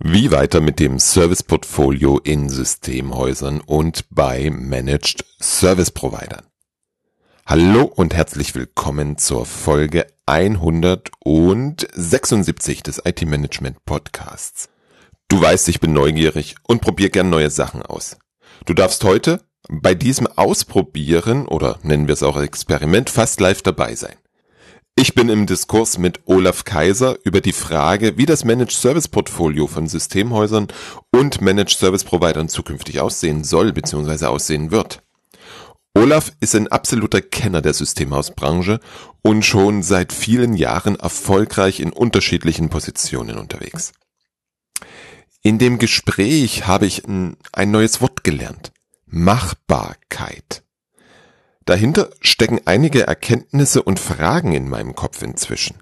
Wie weiter mit dem Serviceportfolio in Systemhäusern und bei Managed Service Providern? Hallo und herzlich willkommen zur Folge 176 des IT Management Podcasts. Du weißt, ich bin neugierig und probiere gern neue Sachen aus. Du darfst heute bei diesem Ausprobieren oder nennen wir es auch Experiment fast live dabei sein. Ich bin im Diskurs mit Olaf Kaiser über die Frage, wie das Managed Service Portfolio von Systemhäusern und Managed Service Providern zukünftig aussehen soll bzw. aussehen wird. Olaf ist ein absoluter Kenner der Systemhausbranche und schon seit vielen Jahren erfolgreich in unterschiedlichen Positionen unterwegs. In dem Gespräch habe ich ein, neues Wort gelernt. Machbarkeit. Dahinter stecken einige Erkenntnisse und Fragen in meinem Kopf inzwischen.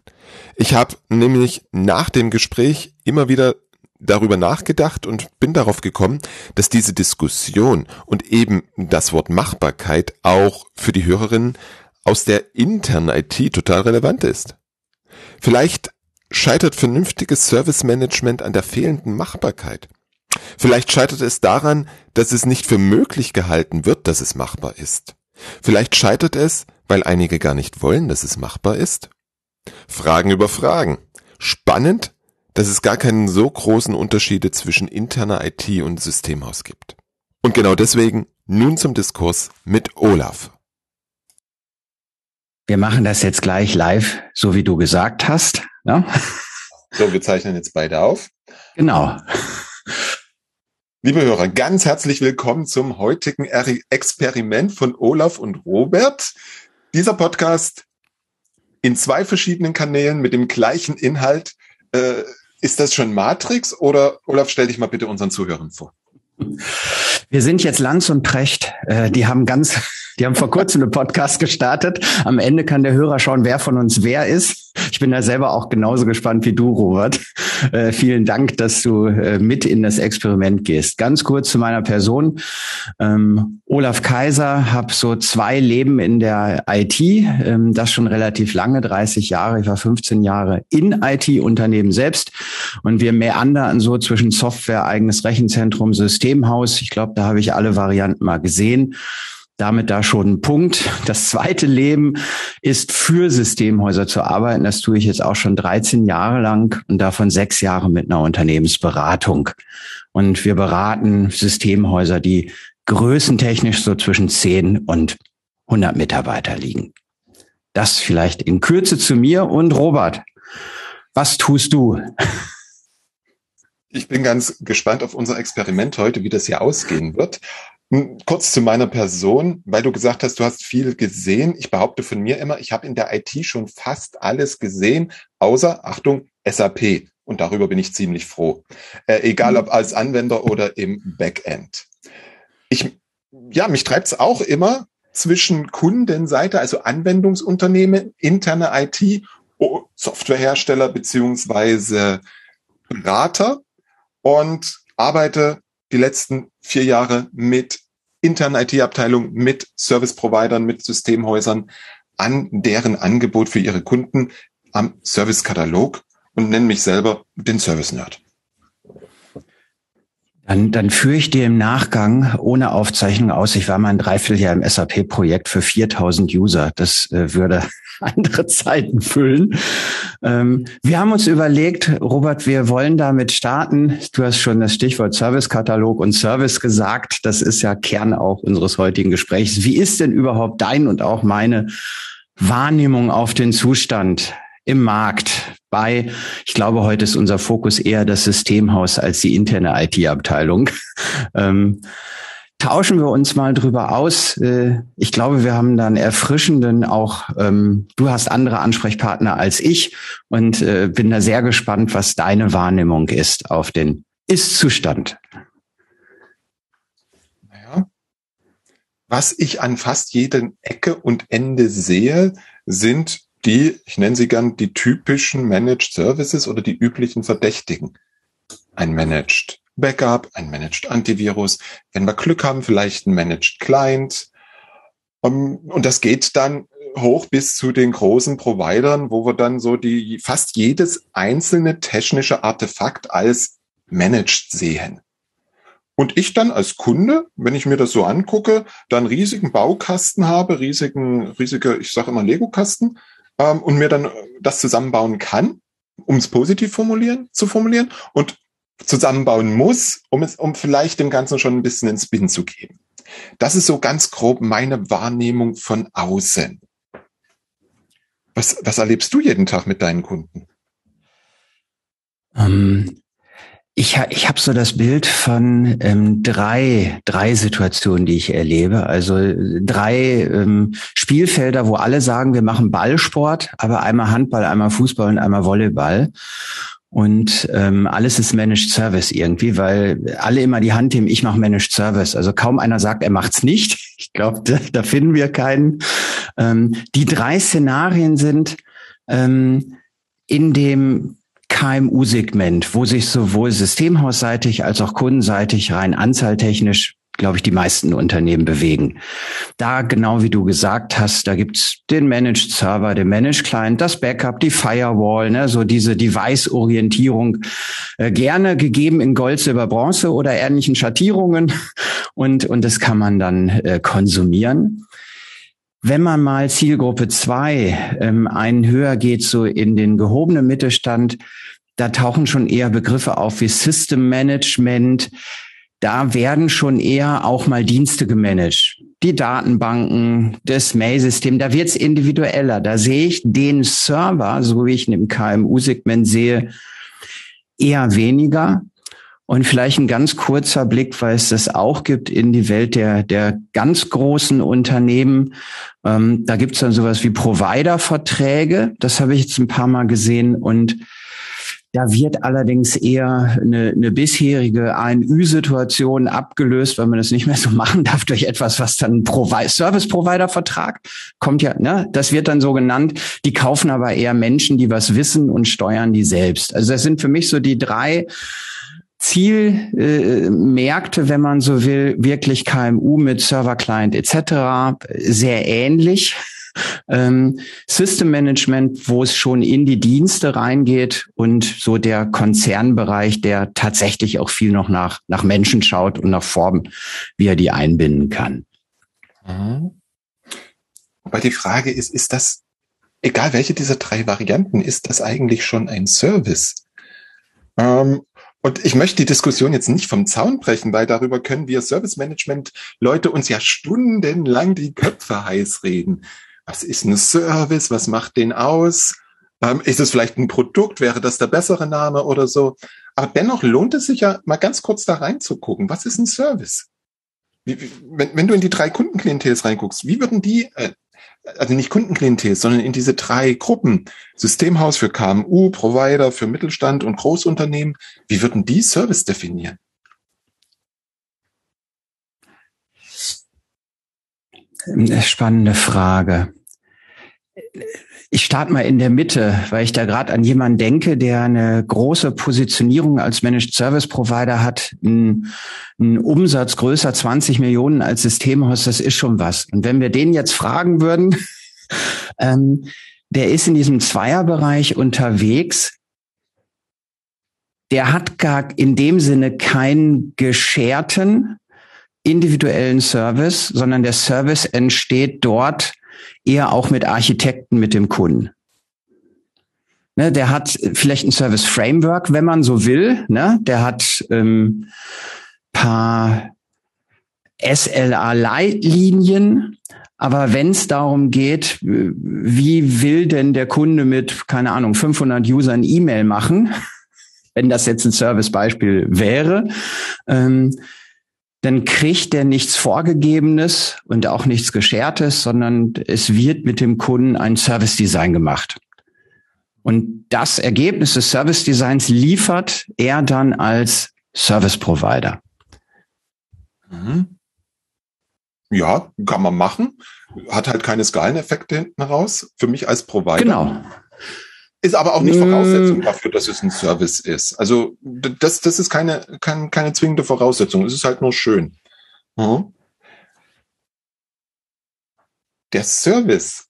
Ich habe nämlich nach dem Gespräch immer wieder darüber nachgedacht und bin darauf gekommen, dass diese Diskussion und eben das Wort Machbarkeit auch für die Hörerinnen aus der internen IT total relevant ist. Vielleicht scheitert vernünftiges Service Management an der fehlenden Machbarkeit. Vielleicht scheitert es daran, dass es nicht für möglich gehalten wird, dass es machbar ist. Vielleicht scheitert es, weil einige gar nicht wollen, dass es machbar ist? Fragen über Fragen. Spannend, dass es gar keinen so großen Unterschiede zwischen interner IT und Systemhaus gibt. Und genau deswegen nun zum Diskurs mit Olaf. Wir machen das jetzt gleich live, so wie du gesagt hast. Ja? Ne? So, wir zeichnen jetzt beide auf. Genau. Liebe Hörer, ganz herzlich willkommen zum heutigen Experiment von Olaf und Robert. Dieser Podcast in zwei verschiedenen Kanälen mit dem gleichen Inhalt. Äh, ist das schon Matrix oder Olaf, stell dich mal bitte unseren Zuhörern vor. Wir sind jetzt Lanz und Precht. Äh, die haben ganz, die haben vor kurzem einen Podcast gestartet. Am Ende kann der Hörer schauen, wer von uns wer ist. Ich bin da selber auch genauso gespannt wie du, Robert. Äh, vielen Dank, dass du äh, mit in das Experiment gehst. Ganz kurz zu meiner Person. Ähm, Olaf Kaiser, habe so zwei Leben in der IT, ähm, das schon relativ lange, 30 Jahre. Ich war 15 Jahre in IT-Unternehmen selbst und wir meandern so zwischen Software, eigenes Rechenzentrum, Systemhaus. Ich glaube, da habe ich alle Varianten mal gesehen damit da schon ein Punkt. Das zweite Leben ist für Systemhäuser zu arbeiten. Das tue ich jetzt auch schon 13 Jahre lang und davon sechs Jahre mit einer Unternehmensberatung. Und wir beraten Systemhäuser, die größentechnisch so zwischen 10 und 100 Mitarbeiter liegen. Das vielleicht in Kürze zu mir und Robert. Was tust du? Ich bin ganz gespannt auf unser Experiment heute, wie das hier ausgehen wird. Hm, kurz zu meiner Person, weil du gesagt hast, du hast viel gesehen. Ich behaupte von mir immer, ich habe in der IT schon fast alles gesehen, außer, Achtung, SAP. Und darüber bin ich ziemlich froh. Äh, egal ob als Anwender oder im Backend. Ich, ja, mich treibt es auch immer zwischen Kundenseite, also Anwendungsunternehmen, interne IT, Softwarehersteller beziehungsweise Berater und arbeite die letzten vier Jahre mit internen IT-Abteilungen, mit Service-Providern, mit Systemhäusern an deren Angebot für ihre Kunden am Service-Katalog und nenne mich selber den Service-Nerd. Dann, dann führe ich dir im Nachgang ohne Aufzeichnung aus. Ich war mal ein Dreivierteljahr im SAP-Projekt für 4000 User. Das äh, würde andere Zeiten füllen. Ähm, wir haben uns überlegt, Robert, wir wollen damit starten. Du hast schon das Stichwort Servicekatalog und Service gesagt. Das ist ja Kern auch unseres heutigen Gesprächs. Wie ist denn überhaupt dein und auch meine Wahrnehmung auf den Zustand im Markt bei, ich glaube, heute ist unser Fokus eher das Systemhaus als die interne IT-Abteilung. Ähm, tauschen wir uns mal drüber aus. Äh, ich glaube, wir haben dann erfrischenden auch, ähm, du hast andere Ansprechpartner als ich und äh, bin da sehr gespannt, was deine Wahrnehmung ist auf den Ist-Zustand. Naja, was ich an fast jeden Ecke und Ende sehe, sind die, ich nenne sie gern die typischen Managed Services oder die üblichen Verdächtigen. Ein Managed Backup, ein Managed Antivirus, wenn wir Glück haben, vielleicht ein Managed Client. Ähm, und das geht dann hoch bis zu den großen Providern, wo wir dann so die fast jedes einzelne technische Artefakt als managed sehen. Und ich dann als Kunde, wenn ich mir das so angucke, dann riesigen Baukasten habe, riesigen, riesige, ich sage immer Lego-Kasten, ähm, und mir dann das zusammenbauen kann, um es positiv formulieren, zu formulieren, und zusammenbauen muss, um es, um vielleicht dem Ganzen schon ein bisschen ins Spin zu geben. Das ist so ganz grob meine Wahrnehmung von außen. Was, was erlebst du jeden Tag mit deinen Kunden? Ähm, ich, ich habe so das Bild von ähm, drei, drei Situationen, die ich erlebe. Also drei ähm, Spielfelder, wo alle sagen, wir machen Ballsport, aber einmal Handball, einmal Fußball und einmal Volleyball. Und ähm, alles ist Managed Service irgendwie, weil alle immer die Hand nehmen, ich mache Managed Service. Also kaum einer sagt, er macht's nicht. Ich glaube, da, da, finden wir keinen. Ähm, die drei Szenarien sind ähm, in dem KMU-Segment, wo sich sowohl systemhausseitig als auch kundenseitig rein anzahltechnisch glaube ich, die meisten Unternehmen bewegen. Da, genau wie du gesagt hast, da gibt's den Managed Server, den Managed Client, das Backup, die Firewall, ne, so diese Device-Orientierung, äh, gerne gegeben in Gold, Silber, Bronze oder ähnlichen Schattierungen und, und das kann man dann äh, konsumieren. Wenn man mal Zielgruppe zwei ähm, einen höher geht, so in den gehobenen Mittelstand, da tauchen schon eher Begriffe auf wie System Management, da werden schon eher auch mal Dienste gemanagt. Die Datenbanken, das Mail-System, da wird's individueller. Da sehe ich den Server, so wie ich ihn im KMU-Segment sehe, eher weniger. Und vielleicht ein ganz kurzer Blick, weil es das auch gibt in die Welt der, der ganz großen Unternehmen. Ähm, da gibt's dann sowas wie Provider-Verträge. Das habe ich jetzt ein paar Mal gesehen. Und da wird allerdings eher eine, eine bisherige ANÜ-Situation abgelöst, weil man das nicht mehr so machen darf durch etwas, was dann Provi Service-Provider-Vertrag kommt ja, ne? Das wird dann so genannt. Die kaufen aber eher Menschen, die was wissen und steuern die selbst. Also das sind für mich so die drei Zielmärkte, äh, wenn man so will, wirklich KMU mit Server-Client etc. sehr ähnlich ähm, System Management, wo es schon in die Dienste reingeht und so der Konzernbereich, der tatsächlich auch viel noch nach, nach Menschen schaut und nach Formen, wie er die einbinden kann. Mhm. Aber die Frage ist, ist das, egal welche dieser drei Varianten, ist das eigentlich schon ein Service? Ähm, und ich möchte die Diskussion jetzt nicht vom Zaun brechen, weil darüber können wir Service Management Leute uns ja stundenlang die Köpfe heiß reden was ist ein Service, was macht den aus? Ähm, ist es vielleicht ein Produkt? Wäre das der bessere Name oder so? Aber dennoch lohnt es sich ja mal ganz kurz da reinzugucken. Was ist ein Service? Wie, wenn, wenn du in die drei Kundenklientels reinguckst, wie würden die, äh, also nicht Kundenklientels, sondern in diese drei Gruppen, Systemhaus für KMU, Provider für Mittelstand und Großunternehmen, wie würden die Service definieren? Spannende Frage. Ich starte mal in der Mitte, weil ich da gerade an jemanden denke, der eine große Positionierung als Managed Service Provider hat, einen, einen Umsatz größer 20 Millionen als Systemhaus, das ist schon was. Und wenn wir den jetzt fragen würden, ähm, der ist in diesem Zweierbereich unterwegs, der hat gar in dem Sinne keinen gescherten individuellen Service, sondern der Service entsteht dort eher auch mit Architekten, mit dem Kunden. Ne, der hat vielleicht ein Service Framework, wenn man so will. Ne? Der hat ähm, paar SLA-Leitlinien. Aber wenn es darum geht, wie will denn der Kunde mit, keine Ahnung, 500 Usern E-Mail machen, wenn das jetzt ein Service-Beispiel wäre, ähm, dann kriegt er nichts Vorgegebenes und auch nichts Geschertes, sondern es wird mit dem Kunden ein Service Design gemacht. Und das Ergebnis des Service Designs liefert er dann als Service Provider. Mhm. Ja, kann man machen. Hat halt keine Skaleneffekte hinten raus. Für mich als Provider. Genau. Ist aber auch nicht Voraussetzung dafür, dass es ein Service ist. Also das, das ist keine, keine, keine zwingende Voraussetzung. Es ist halt nur schön. Mhm. Der Service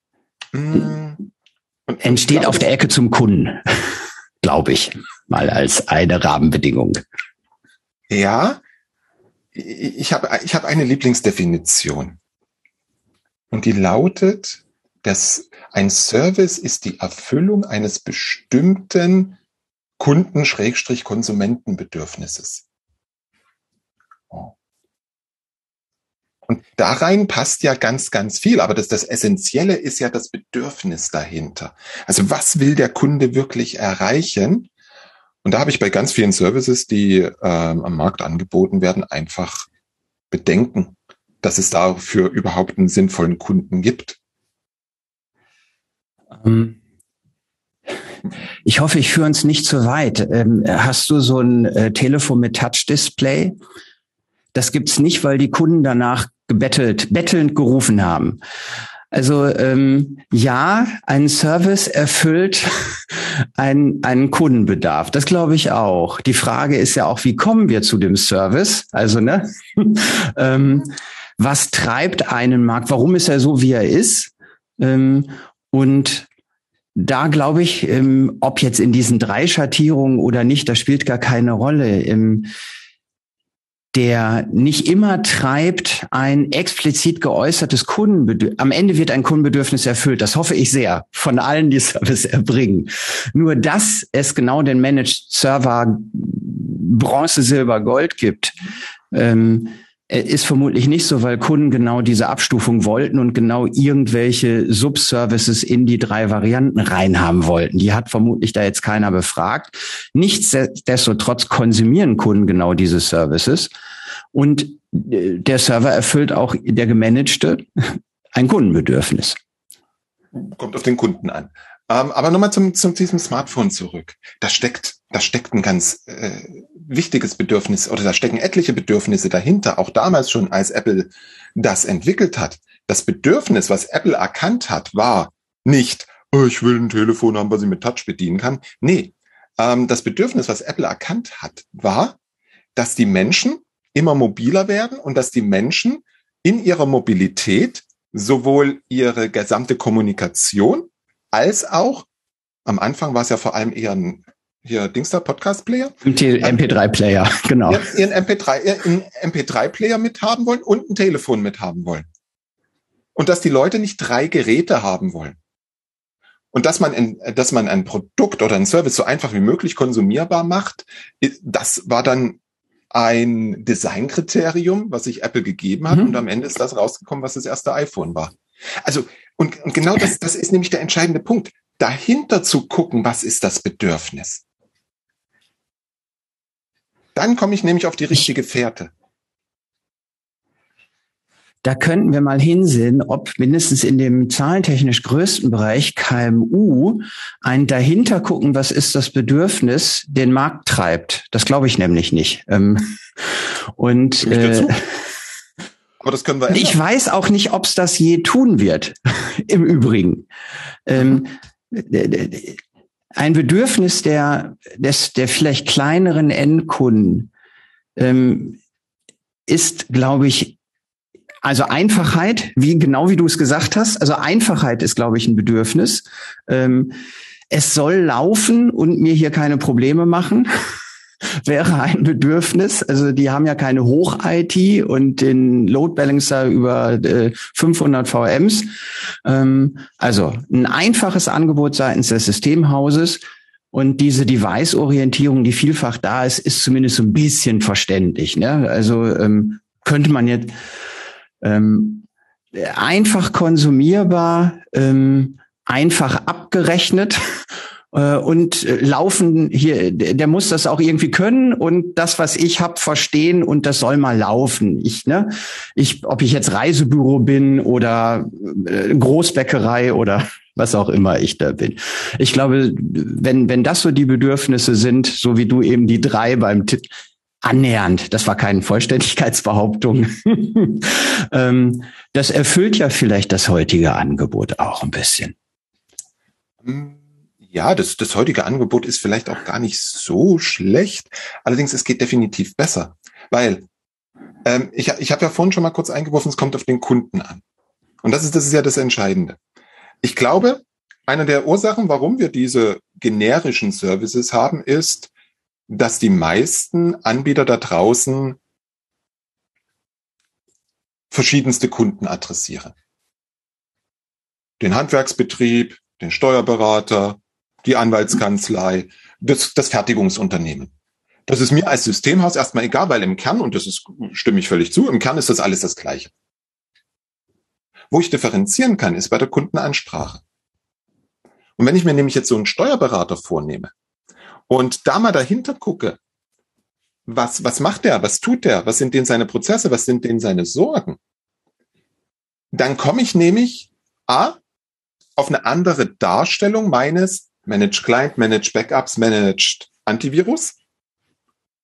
mh, hm. entsteht auf der Ecke zum Kunden, glaube ich, mal als eine Rahmenbedingung. Ja, ich habe ich hab eine Lieblingsdefinition. Und die lautet, dass ein Service ist die Erfüllung eines bestimmten Kunden-Konsumentenbedürfnisses. Und da rein passt ja ganz, ganz viel. Aber das, das Essentielle ist ja das Bedürfnis dahinter. Also was will der Kunde wirklich erreichen? Und da habe ich bei ganz vielen Services, die ähm, am Markt angeboten werden, einfach Bedenken, dass es dafür überhaupt einen sinnvollen Kunden gibt. Ähm, ich hoffe, ich führe uns nicht zu weit. Ähm, hast du so ein äh, Telefon mit Touch-Display? Das gibt's nicht, weil die Kunden danach gebettelt, bettelnd gerufen haben. Also ähm, ja, ein Service erfüllt einen, einen Kundenbedarf. Das glaube ich auch. Die Frage ist ja auch, wie kommen wir zu dem Service? Also ne, ähm, was treibt einen Markt? Warum ist er so, wie er ist? Ähm, und da glaube ich, ähm, ob jetzt in diesen drei Schattierungen oder nicht, das spielt gar keine Rolle. Ähm, der nicht immer treibt ein explizit geäußertes Kundenbedürfnis. Am Ende wird ein Kundenbedürfnis erfüllt. Das hoffe ich sehr von allen, die Service erbringen. Nur dass es genau den Managed Server Bronze, Silber, Gold gibt, ähm, äh, ist vermutlich nicht so, weil Kunden genau diese Abstufung wollten und genau irgendwelche Subservices in die drei Varianten reinhaben wollten. Die hat vermutlich da jetzt keiner befragt. Nichtsdestotrotz konsumieren Kunden genau diese Services. Und äh, der Server erfüllt auch der gemanagte ein Kundenbedürfnis. Kommt auf den Kunden an. Ähm, aber nochmal zum, zum diesem Smartphone zurück. Da steckt, da steckt ein ganz äh, wichtiges Bedürfnis oder da stecken etliche Bedürfnisse dahinter, auch damals schon, als Apple das entwickelt hat. Das Bedürfnis, was Apple erkannt hat, war nicht, oh, ich will ein Telefon haben, was ich mit Touch bedienen kann. Nee, ähm, das Bedürfnis, was Apple erkannt hat, war, dass die Menschen immer mobiler werden und dass die Menschen in ihrer Mobilität sowohl ihre gesamte Kommunikation als auch, am Anfang war es ja vor allem eher ein hier Dingster Podcast Player. MP3 Player, genau. Ihren MP3, ihren MP3 Player mithaben wollen und ein Telefon mithaben wollen. Und dass die Leute nicht drei Geräte haben wollen. Und dass man, ein, dass man ein Produkt oder ein Service so einfach wie möglich konsumierbar macht, das war dann ein Designkriterium, was sich Apple gegeben hat. Mhm. Und am Ende ist das rausgekommen, was das erste iPhone war. Also, und, und genau das, das ist nämlich der entscheidende Punkt. Dahinter zu gucken, was ist das Bedürfnis? Dann komme ich nämlich auf die richtige Fährte. Da könnten wir mal hinsehen, ob mindestens in dem zahlentechnisch größten Bereich KMU ein dahinter gucken, was ist das Bedürfnis, den Markt treibt. Das glaube ich nämlich nicht. Ähm, und äh, aber das können wir ändern. Ich weiß auch nicht, ob es das je tun wird. Im Übrigen. Ähm, ein Bedürfnis der, des, der vielleicht kleineren Endkunden ähm, ist, glaube ich, also Einfachheit, wie genau wie du es gesagt hast. Also Einfachheit ist, glaube ich, ein Bedürfnis. Ähm, es soll laufen und mir hier keine Probleme machen wäre ein Bedürfnis. Also die haben ja keine Hoch-IT und den Load Balancer über äh, 500 VMs. Ähm, also ein einfaches Angebot seitens des Systemhauses. Und diese Device-Orientierung, die vielfach da ist, ist zumindest so ein bisschen verständlich. Ne? Also ähm, könnte man jetzt ähm, einfach konsumierbar, ähm, einfach abgerechnet und äh, laufen hier, der muss das auch irgendwie können und das, was ich hab, verstehen und das soll mal laufen. Ich, ne, ich, ob ich jetzt Reisebüro bin oder äh, Großbäckerei oder was auch immer ich da bin. Ich glaube, wenn, wenn das so die Bedürfnisse sind, so wie du eben die drei beim Tipp, annähernd, das war keine Vollständigkeitsbehauptung, ähm, das erfüllt ja vielleicht das heutige Angebot auch ein bisschen. Hm ja, das, das heutige Angebot ist vielleicht auch gar nicht so schlecht. Allerdings, es geht definitiv besser. Weil ähm, ich, ich habe ja vorhin schon mal kurz eingeworfen, es kommt auf den Kunden an. Und das ist, das ist ja das Entscheidende. Ich glaube, eine der Ursachen, warum wir diese generischen Services haben, ist, dass die meisten Anbieter da draußen verschiedenste Kunden adressieren. Den Handwerksbetrieb, den Steuerberater, die Anwaltskanzlei, das, das Fertigungsunternehmen. Das ist mir als Systemhaus erstmal egal, weil im Kern, und das ist, stimme ich völlig zu, im Kern ist das alles das Gleiche. Wo ich differenzieren kann, ist bei der Kundenansprache. Und wenn ich mir nämlich jetzt so einen Steuerberater vornehme und da mal dahinter gucke, was, was macht der, was tut der, was sind denn seine Prozesse, was sind denn seine Sorgen, dann komme ich nämlich A, auf eine andere Darstellung meines Managed Client, Managed Backups, Managed Antivirus.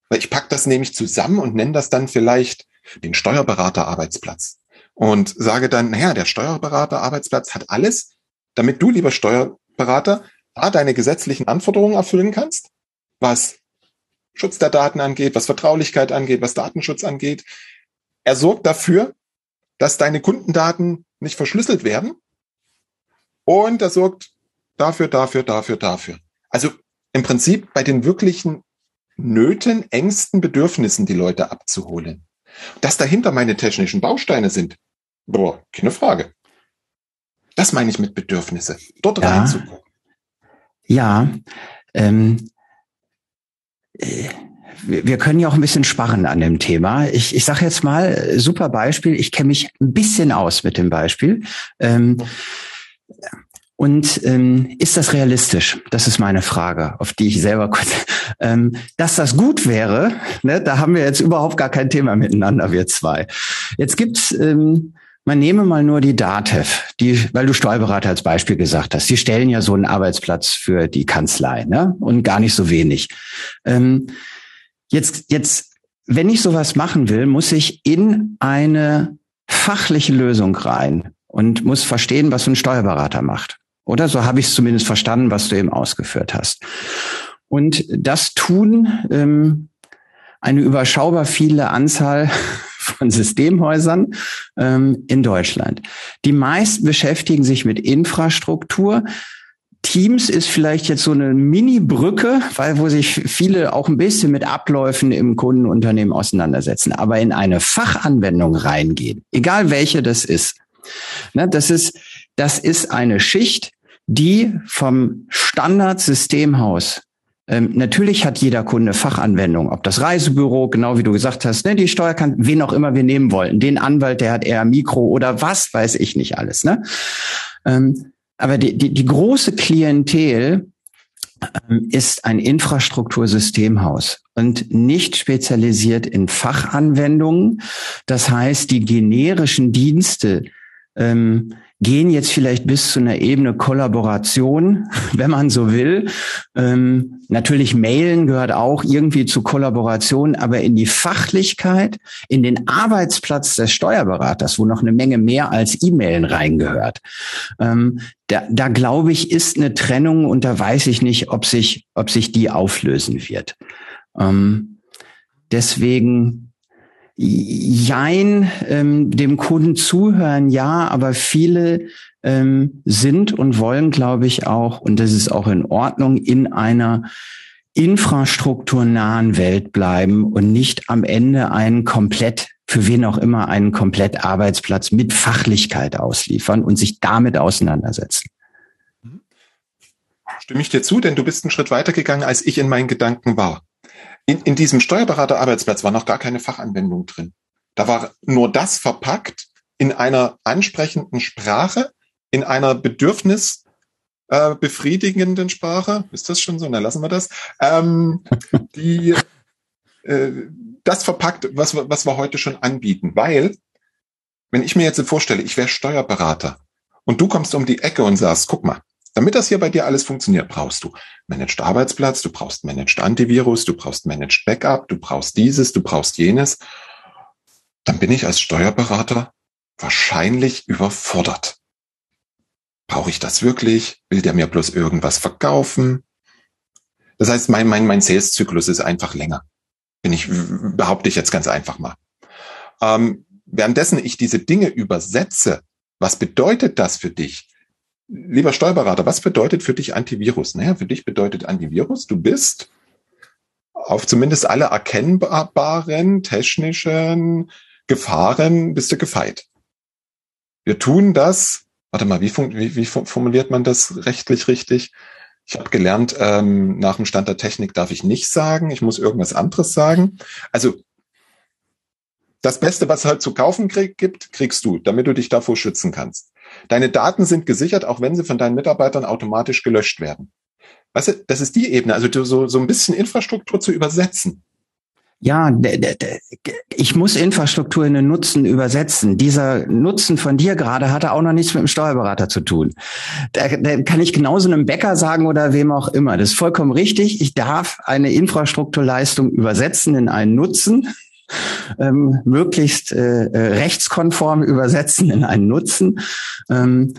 Weil ich pack das nämlich zusammen und nenne das dann vielleicht den Steuerberater-Arbeitsplatz. Und sage dann, naja, der Steuerberater-Arbeitsplatz hat alles, damit du, lieber Steuerberater, A, deine gesetzlichen Anforderungen erfüllen kannst, was Schutz der Daten angeht, was Vertraulichkeit angeht, was Datenschutz angeht. Er sorgt dafür, dass deine Kundendaten nicht verschlüsselt werden. Und er sorgt dafür, dafür, dafür, dafür. Also im Prinzip bei den wirklichen Nöten, Ängsten, Bedürfnissen die Leute abzuholen. Dass dahinter meine technischen Bausteine sind, boah, keine Frage. Das meine ich mit Bedürfnisse. Dort ja. reinzugucken. Ja, ähm, äh, wir können ja auch ein bisschen sparen an dem Thema. Ich, ich sage jetzt mal, super Beispiel. Ich kenne mich ein bisschen aus mit dem Beispiel. Ähm, und ähm, ist das realistisch? Das ist meine Frage, auf die ich selber kurz. Ähm, dass das gut wäre, ne, da haben wir jetzt überhaupt gar kein Thema miteinander, wir zwei. Jetzt gibt's ähm, man nehme mal nur die DATEV, die, weil du Steuerberater als Beispiel gesagt hast. Die stellen ja so einen Arbeitsplatz für die Kanzlei, ne? Und gar nicht so wenig. Ähm, jetzt, jetzt, wenn ich sowas machen will, muss ich in eine fachliche Lösung rein und muss verstehen, was so ein Steuerberater macht. Oder so habe ich es zumindest verstanden, was du eben ausgeführt hast. Und das tun ähm, eine überschaubar viele Anzahl von Systemhäusern ähm, in Deutschland. Die meisten beschäftigen sich mit Infrastruktur. Teams ist vielleicht jetzt so eine Mini-Brücke, weil wo sich viele auch ein bisschen mit Abläufen im Kundenunternehmen auseinandersetzen, aber in eine Fachanwendung reingehen, egal welche das ist. Ne, das ist, das ist eine Schicht, die vom Standardsystemhaus ähm, natürlich hat jeder Kunde Fachanwendung, ob das Reisebüro, genau wie du gesagt hast, ne, die Steuerkant, wen auch immer wir nehmen wollten, den Anwalt, der hat eher Mikro oder was weiß ich nicht alles. Ne? Ähm, aber die, die, die große Klientel ähm, ist ein Infrastruktursystemhaus und nicht spezialisiert in Fachanwendungen. Das heißt, die generischen Dienste, ähm, gehen jetzt vielleicht bis zu einer Ebene Kollaboration, wenn man so will. Ähm, natürlich Mailen gehört auch irgendwie zu Kollaboration, aber in die Fachlichkeit, in den Arbeitsplatz des Steuerberaters, wo noch eine Menge mehr als E-Mailen reingehört. Ähm, da, da glaube ich, ist eine Trennung und da weiß ich nicht, ob sich, ob sich die auflösen wird. Ähm, deswegen Jein, ähm, dem Kunden zuhören, ja, aber viele ähm, sind und wollen, glaube ich, auch, und das ist auch in Ordnung, in einer infrastrukturnahen Welt bleiben und nicht am Ende einen komplett, für wen auch immer, einen komplett Arbeitsplatz mit Fachlichkeit ausliefern und sich damit auseinandersetzen. Stimme ich dir zu, denn du bist einen Schritt weitergegangen, als ich in meinen Gedanken war. In, in diesem Steuerberater-Arbeitsplatz war noch gar keine Fachanwendung drin. Da war nur das verpackt in einer ansprechenden Sprache, in einer Bedürfnis äh, befriedigenden Sprache. Ist das schon so? Na, lassen wir das. Ähm, die äh, das verpackt, was, was wir heute schon anbieten. Weil, wenn ich mir jetzt vorstelle, ich wäre Steuerberater und du kommst um die Ecke und sagst, guck mal, damit das hier bei dir alles funktioniert, brauchst du Managed Arbeitsplatz, du brauchst Managed Antivirus, du brauchst Managed Backup, du brauchst dieses, du brauchst jenes. Dann bin ich als Steuerberater wahrscheinlich überfordert. Brauche ich das wirklich? Will der mir bloß irgendwas verkaufen? Das heißt, mein, mein, mein Sales-Zyklus ist einfach länger. Bin ich, behaupte ich jetzt ganz einfach mal. Ähm, währenddessen ich diese Dinge übersetze, was bedeutet das für dich? Lieber Steuerberater, was bedeutet für dich Antivirus? Naja, für dich bedeutet Antivirus, du bist auf zumindest alle erkennbaren technischen Gefahren bist du gefeit. Wir tun das, warte mal, wie, wie, wie formuliert man das rechtlich richtig? Ich habe gelernt, ähm, nach dem Stand der Technik darf ich nicht sagen, ich muss irgendwas anderes sagen. Also das Beste, was halt zu kaufen krieg, gibt, kriegst du, damit du dich davor schützen kannst. Deine Daten sind gesichert, auch wenn sie von deinen Mitarbeitern automatisch gelöscht werden. Weißt du, das ist die Ebene, also so, so ein bisschen Infrastruktur zu übersetzen. Ja, ich muss Infrastruktur in den Nutzen übersetzen. Dieser Nutzen von dir gerade hatte auch noch nichts mit dem Steuerberater zu tun. Da, da kann ich genauso einem Bäcker sagen oder wem auch immer. Das ist vollkommen richtig. Ich darf eine Infrastrukturleistung übersetzen in einen Nutzen ähm, möglichst äh, äh, rechtskonform übersetzen in einen Nutzen. Ähm,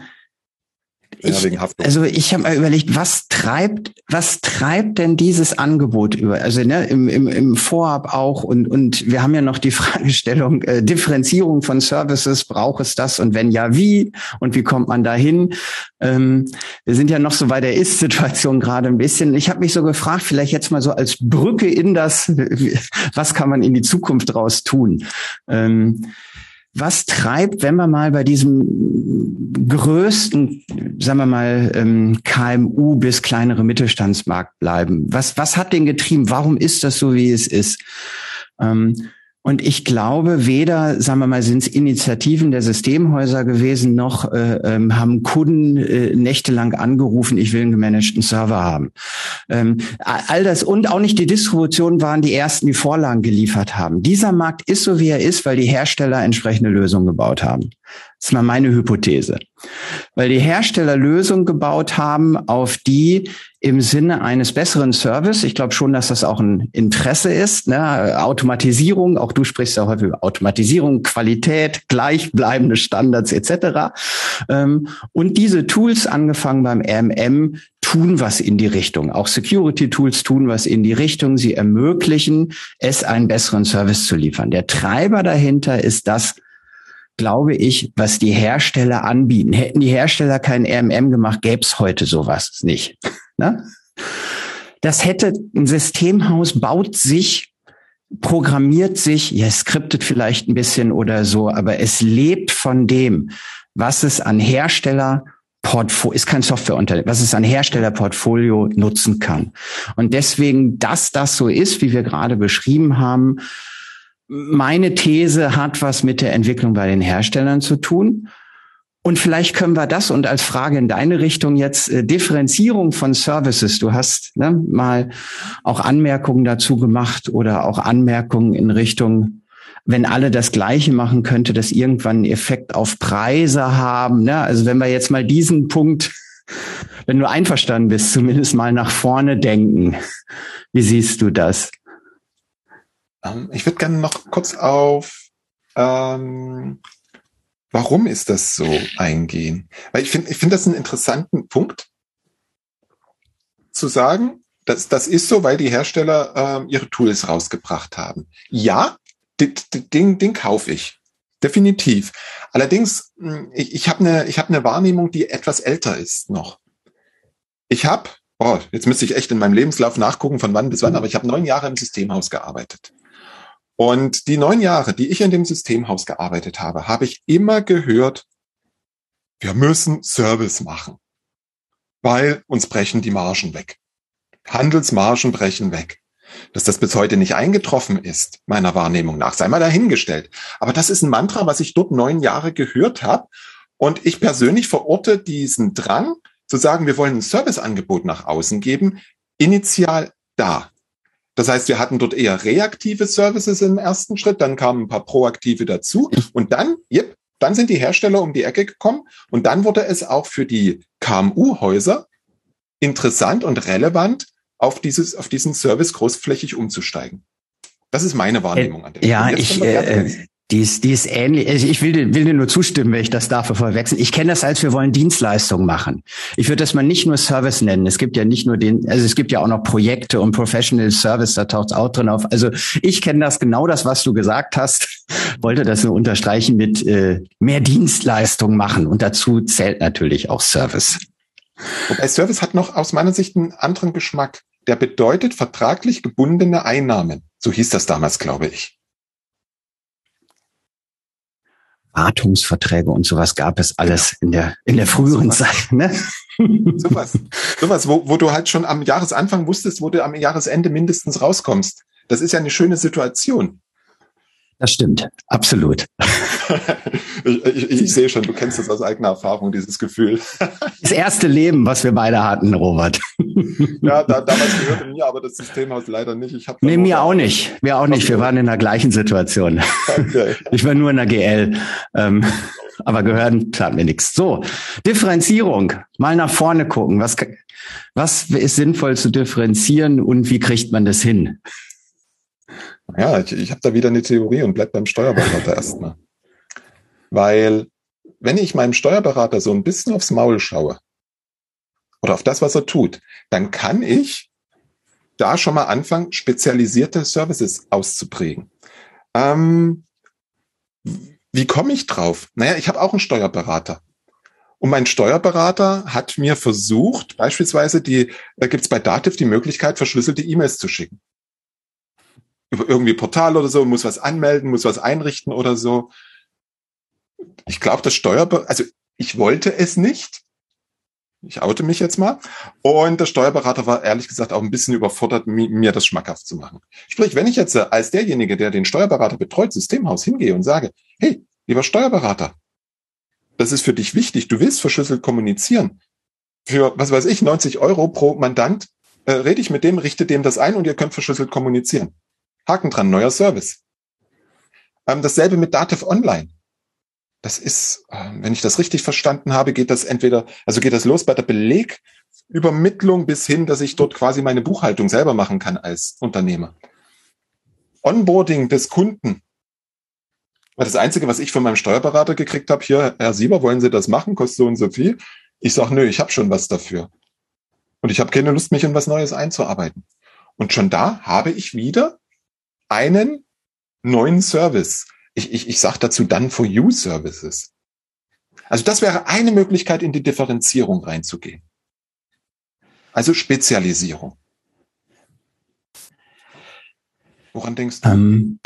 ich, also ich habe mal überlegt, was treibt, was treibt denn dieses Angebot über? Also ne, im, im, im Vorab auch und und wir haben ja noch die Fragestellung äh, Differenzierung von Services, braucht es das und wenn ja, wie und wie kommt man dahin? Ähm, wir sind ja noch so bei der Ist-Situation gerade ein bisschen. Ich habe mich so gefragt, vielleicht jetzt mal so als Brücke in das, was kann man in die Zukunft raus tun? Ähm, was treibt, wenn wir mal bei diesem größten, sagen wir mal, ähm, KMU bis kleinere Mittelstandsmarkt bleiben? Was, was hat den getrieben? Warum ist das so, wie es ist? Ähm, und ich glaube, weder, sagen wir mal, sind es Initiativen der Systemhäuser gewesen, noch äh, ähm, haben Kunden äh, nächtelang angerufen, ich will einen gemanagten Server haben. Ähm, all das und auch nicht die Distribution waren die ersten, die Vorlagen geliefert haben. Dieser Markt ist so, wie er ist, weil die Hersteller entsprechende Lösungen gebaut haben. Das ist mal meine Hypothese. Weil die Hersteller Lösungen gebaut haben, auf die im Sinne eines besseren Service, ich glaube schon, dass das auch ein Interesse ist, ne? Automatisierung, auch du sprichst ja häufig über Automatisierung, Qualität, gleichbleibende Standards etc. Ähm, und diese Tools, angefangen beim RMM, tun was in die Richtung. Auch Security-Tools tun was in die Richtung. Sie ermöglichen es, einen besseren Service zu liefern. Der Treiber dahinter ist das, glaube ich, was die Hersteller anbieten. Hätten die Hersteller kein RMM gemacht, gäbe es heute sowas nicht. Ne? Das hätte ein Systemhaus baut sich, programmiert sich, ja, skriptet vielleicht ein bisschen oder so, aber es lebt von dem, was es an Hersteller Portfolio, ist kein Softwareunternehmen, was es an Herstellerportfolio nutzen kann. Und deswegen, dass das so ist, wie wir gerade beschrieben haben, meine These hat was mit der Entwicklung bei den Herstellern zu tun. Und vielleicht können wir das und als Frage in deine Richtung jetzt äh, Differenzierung von Services. Du hast ne, mal auch Anmerkungen dazu gemacht oder auch Anmerkungen in Richtung, wenn alle das Gleiche machen, könnte das irgendwann einen Effekt auf Preise haben. Ne? Also wenn wir jetzt mal diesen Punkt, wenn du einverstanden bist, zumindest mal nach vorne denken. Wie siehst du das? Ähm, ich würde gerne noch kurz auf ähm, warum ist das so eingehen? Weil ich finde, ich finde das einen interessanten Punkt zu sagen, das, das ist so, weil die Hersteller ähm, ihre Tools rausgebracht haben. Ja, den, den, den kaufe ich. Definitiv. Allerdings, hm, ich, ich habe eine ich hab ne Wahrnehmung, die etwas älter ist noch. Ich habe, oh, jetzt müsste ich echt in meinem Lebenslauf nachgucken, von wann bis wann, aber ich habe neun Jahre im Systemhaus gearbeitet. Und die neun Jahre, die ich in dem Systemhaus gearbeitet habe, habe ich immer gehört, wir müssen Service machen, weil uns brechen die Margen weg. Handelsmargen brechen weg. Dass das bis heute nicht eingetroffen ist, meiner Wahrnehmung nach, sei mal dahingestellt. Aber das ist ein Mantra, was ich dort neun Jahre gehört habe. Und ich persönlich verorte diesen Drang zu sagen, wir wollen ein Serviceangebot nach außen geben, initial da. Das heißt, wir hatten dort eher reaktive Services im ersten Schritt, dann kamen ein paar proaktive dazu und dann, yep, dann sind die Hersteller um die Ecke gekommen und dann wurde es auch für die KMU-Häuser interessant und relevant, auf dieses, auf diesen Service großflächig umzusteigen. Das ist meine Wahrnehmung an der Ja, ich, äh, die ist, die ist ähnlich. Also ich will, dir, will dir nur zustimmen, wenn ich das dafür verwechseln. Ich kenne das als wir wollen Dienstleistungen machen. Ich würde das mal nicht nur Service nennen. Es gibt ja nicht nur den, also es gibt ja auch noch Projekte und Professional Service, da taucht auch drin auf. Also ich kenne das genau das, was du gesagt hast. Wollte das nur unterstreichen mit äh, mehr Dienstleistungen machen. Und dazu zählt natürlich auch Service. Wobei Service hat noch aus meiner Sicht einen anderen Geschmack. der bedeutet vertraglich gebundene Einnahmen. So hieß das damals, glaube ich. Wartungsverträge und sowas gab es alles in der, in der früheren so Zeit. Ne? Sowas, sowas wo, wo du halt schon am Jahresanfang wusstest, wo du am Jahresende mindestens rauskommst. Das ist ja eine schöne Situation. Das stimmt, absolut. ich, ich, ich, sehe schon, du kennst das aus eigener Erfahrung, dieses Gefühl. das erste Leben, was wir beide hatten, Robert. ja, da, damals gehörte mir aber das Systemhaus leider nicht. Ich nee, mir auch nicht. Wir auch nicht. Wir waren in der gleichen Situation. Okay. Ich war nur in der GL. Ähm, aber gehören tat mir nichts. So, Differenzierung. Mal nach vorne gucken. Was, was ist sinnvoll zu differenzieren und wie kriegt man das hin? Ja, ich, ich habe da wieder eine Theorie und bleib beim Steuerberater erstmal. Weil wenn ich meinem Steuerberater so ein bisschen aufs Maul schaue oder auf das, was er tut, dann kann ich da schon mal anfangen, spezialisierte Services auszuprägen. Ähm, wie komme ich drauf? Naja, ich habe auch einen Steuerberater. Und mein Steuerberater hat mir versucht, beispielsweise die, da gibt es bei Dativ die Möglichkeit, verschlüsselte E-Mails zu schicken über irgendwie Portal oder so, muss was anmelden, muss was einrichten oder so. Ich glaube, das Steuerberater, also ich wollte es nicht. Ich oute mich jetzt mal. Und der Steuerberater war ehrlich gesagt auch ein bisschen überfordert, mir das schmackhaft zu machen. Sprich, wenn ich jetzt als derjenige, der den Steuerberater betreut, Systemhaus hingehe und sage, hey, lieber Steuerberater, das ist für dich wichtig, du willst verschlüsselt kommunizieren. Für, was weiß ich, 90 Euro pro Mandant, äh, rede ich mit dem, richte dem das ein und ihr könnt verschlüsselt kommunizieren. Haken dran, neuer Service. Ähm, dasselbe mit Dativ Online. Das ist, äh, wenn ich das richtig verstanden habe, geht das entweder, also geht das los bei der Belegübermittlung bis hin, dass ich dort quasi meine Buchhaltung selber machen kann als Unternehmer. Onboarding des Kunden. Das Einzige, was ich von meinem Steuerberater gekriegt habe, hier, Herr Sieber, wollen Sie das machen? Kostet so und so viel. Ich sage, nö, ich habe schon was dafür. Und ich habe keine Lust, mich in was Neues einzuarbeiten. Und schon da habe ich wieder einen neuen Service. Ich, ich, ich sage dazu dann for you Services. Also das wäre eine Möglichkeit, in die Differenzierung reinzugehen. Also Spezialisierung. Woran denkst du? Ähm,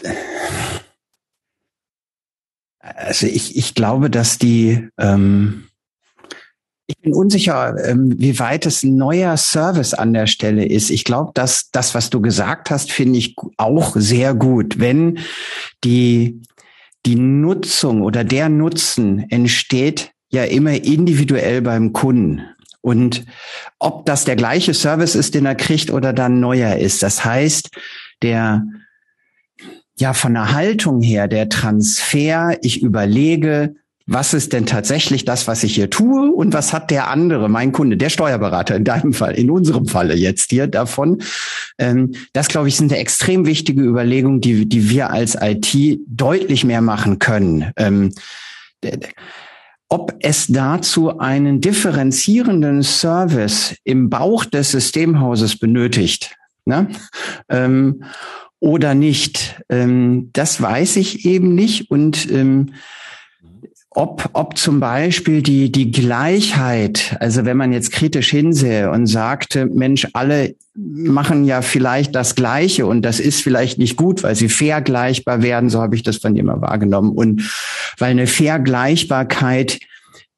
also ich, ich glaube, dass die ähm, ich bin unsicher, ähm, wie weit es ein neuer Service an der Stelle ist. Ich glaube, dass das, was du gesagt hast, finde ich auch sehr gut. Wenn die, die Nutzung oder der Nutzen entsteht ja immer individuell beim Kunden. Und ob das der gleiche Service ist, den er kriegt oder dann neuer ist. Das heißt, der, ja, von der Haltung her, der Transfer, ich überlege, was ist denn tatsächlich das, was ich hier tue und was hat der andere, mein Kunde, der Steuerberater in deinem Fall, in unserem Falle jetzt hier davon. Ähm, das, glaube ich, sind eine extrem wichtige Überlegung, die, die wir als IT deutlich mehr machen können. Ähm, ob es dazu einen differenzierenden Service im Bauch des Systemhauses benötigt, ne? ähm, oder nicht, ähm, das weiß ich eben nicht und ähm, ob, ob zum Beispiel die, die Gleichheit, also wenn man jetzt kritisch hinsehe und sagte, Mensch, alle machen ja vielleicht das Gleiche und das ist vielleicht nicht gut, weil sie vergleichbar werden, so habe ich das von dir mal wahrgenommen. Und weil eine Vergleichbarkeit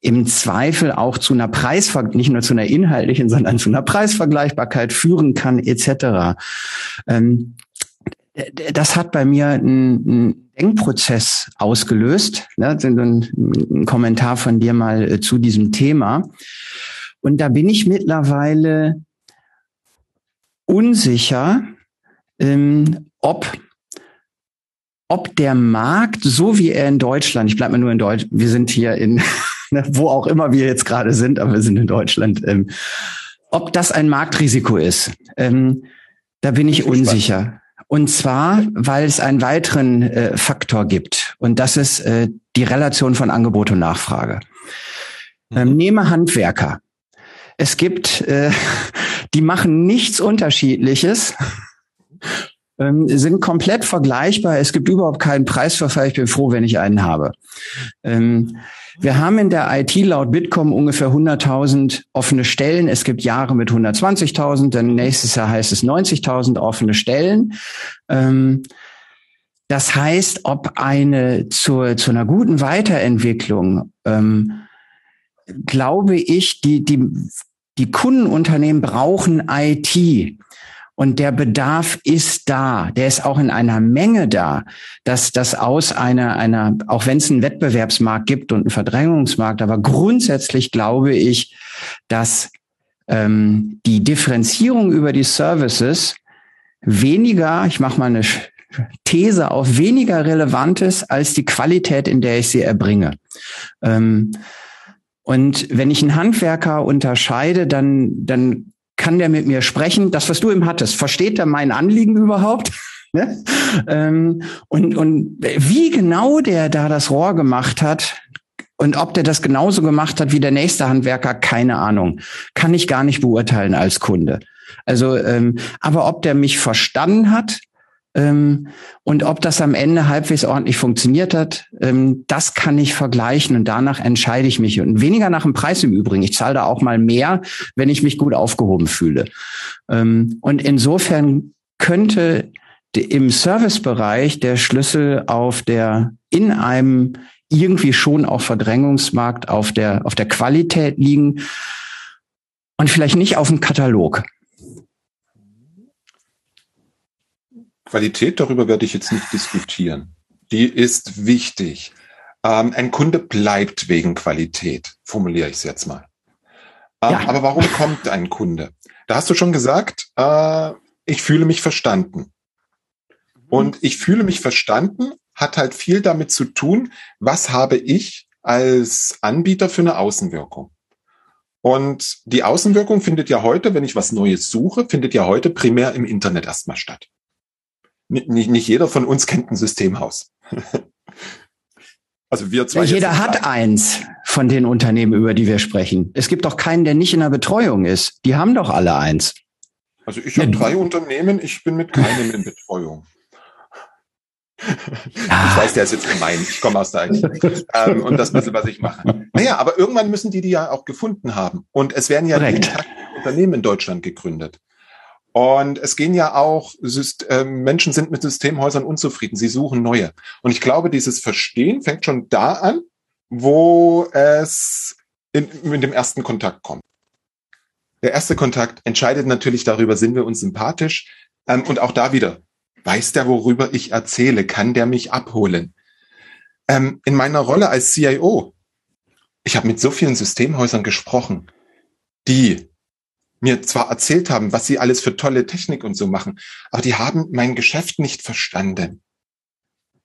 im Zweifel auch zu einer Preisver nicht nur zu einer inhaltlichen, sondern zu einer Preisvergleichbarkeit führen kann, etc. Ähm, das hat bei mir einen, Denkprozess ausgelöst. Ne? Ein, ein Kommentar von dir mal äh, zu diesem Thema. Und da bin ich mittlerweile unsicher, ähm, ob ob der Markt, so wie er in Deutschland, ich bleibe mal nur in Deutsch, wir sind hier in, ne, wo auch immer wir jetzt gerade sind, aber wir sind in Deutschland, ähm, ob das ein Marktrisiko ist. Ähm, da bin ich unsicher. Und zwar, weil es einen weiteren äh, Faktor gibt. Und das ist äh, die Relation von Angebot und Nachfrage. Ähm, mhm. nehme Handwerker. Es gibt, äh, die machen nichts Unterschiedliches ähm, sind komplett vergleichbar. Es gibt überhaupt keinen Preisverfall. Ich bin froh, wenn ich einen habe. Ähm, wir haben in der IT laut Bitkom ungefähr 100.000 offene Stellen. Es gibt Jahre mit 120.000, dann nächstes Jahr heißt es 90.000 offene Stellen. Ähm, das heißt, ob eine zur, zu einer guten Weiterentwicklung, ähm, glaube ich, die, die, die Kundenunternehmen brauchen IT. Und der Bedarf ist da. Der ist auch in einer Menge da, dass das aus einer, einer, auch wenn es einen Wettbewerbsmarkt gibt und einen Verdrängungsmarkt, aber grundsätzlich glaube ich, dass ähm, die Differenzierung über die Services weniger, ich mache mal eine These auf, weniger relevant ist als die Qualität, in der ich sie erbringe. Ähm, und wenn ich einen Handwerker unterscheide, dann, dann kann der mit mir sprechen. Das, was du ihm hattest, versteht er mein Anliegen überhaupt? Ne? Ähm, und, und wie genau der da das Rohr gemacht hat und ob der das genauso gemacht hat wie der nächste Handwerker, keine Ahnung. Kann ich gar nicht beurteilen als Kunde. Also, ähm, aber ob der mich verstanden hat, und ob das am Ende halbwegs ordentlich funktioniert hat, ähm, das kann ich vergleichen und danach entscheide ich mich. Und weniger nach dem Preis im Übrigen. Ich zahle da auch mal mehr, wenn ich mich gut aufgehoben fühle. Ähm, und insofern könnte im Servicebereich der Schlüssel auf der in einem irgendwie schon auch Verdrängungsmarkt auf der auf der Qualität liegen und vielleicht nicht auf dem Katalog. Qualität, darüber werde ich jetzt nicht diskutieren. Die ist wichtig. Ähm, ein Kunde bleibt wegen Qualität, formuliere ich es jetzt mal. Ähm, ja. Aber warum kommt ein Kunde? Da hast du schon gesagt, äh, ich fühle mich verstanden. Und ich fühle mich verstanden hat halt viel damit zu tun, was habe ich als Anbieter für eine Außenwirkung. Und die Außenwirkung findet ja heute, wenn ich was Neues suche, findet ja heute primär im Internet erstmal statt nicht, nicht jeder von uns kennt ein Systemhaus. Also wir zwei. Ja, jeder hat eins von den Unternehmen, über die wir sprechen. Es gibt doch keinen, der nicht in der Betreuung ist. Die haben doch alle eins. Also ich habe drei Unternehmen, ich bin mit keinem in Betreuung. Ich weiß, der ist jetzt gemein. Ich komme aus der IT. ähm, und das bisschen, was ich mache. Naja, aber irgendwann müssen die die ja auch gefunden haben. Und es werden ja Unternehmen in Deutschland gegründet. Und es gehen ja auch, äh, Menschen sind mit Systemhäusern unzufrieden, sie suchen neue. Und ich glaube, dieses Verstehen fängt schon da an, wo es in, mit dem ersten Kontakt kommt. Der erste Kontakt entscheidet natürlich darüber, sind wir uns sympathisch. Ähm, und auch da wieder, weiß der, worüber ich erzähle? Kann der mich abholen? Ähm, in meiner Rolle als CIO, ich habe mit so vielen Systemhäusern gesprochen, die mir zwar erzählt haben, was sie alles für tolle Technik und so machen, aber die haben mein Geschäft nicht verstanden.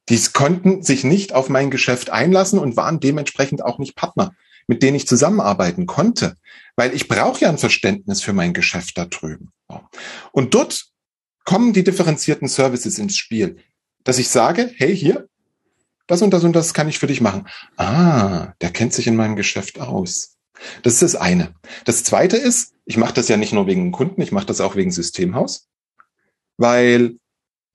Die konnten sich nicht auf mein Geschäft einlassen und waren dementsprechend auch nicht Partner, mit denen ich zusammenarbeiten konnte, weil ich brauche ja ein Verständnis für mein Geschäft da drüben. Und dort kommen die differenzierten Services ins Spiel, dass ich sage, hey, hier, das und das und das kann ich für dich machen. Ah, der kennt sich in meinem Geschäft aus. Das ist das eine. Das zweite ist, ich mache das ja nicht nur wegen Kunden, ich mache das auch wegen Systemhaus. Weil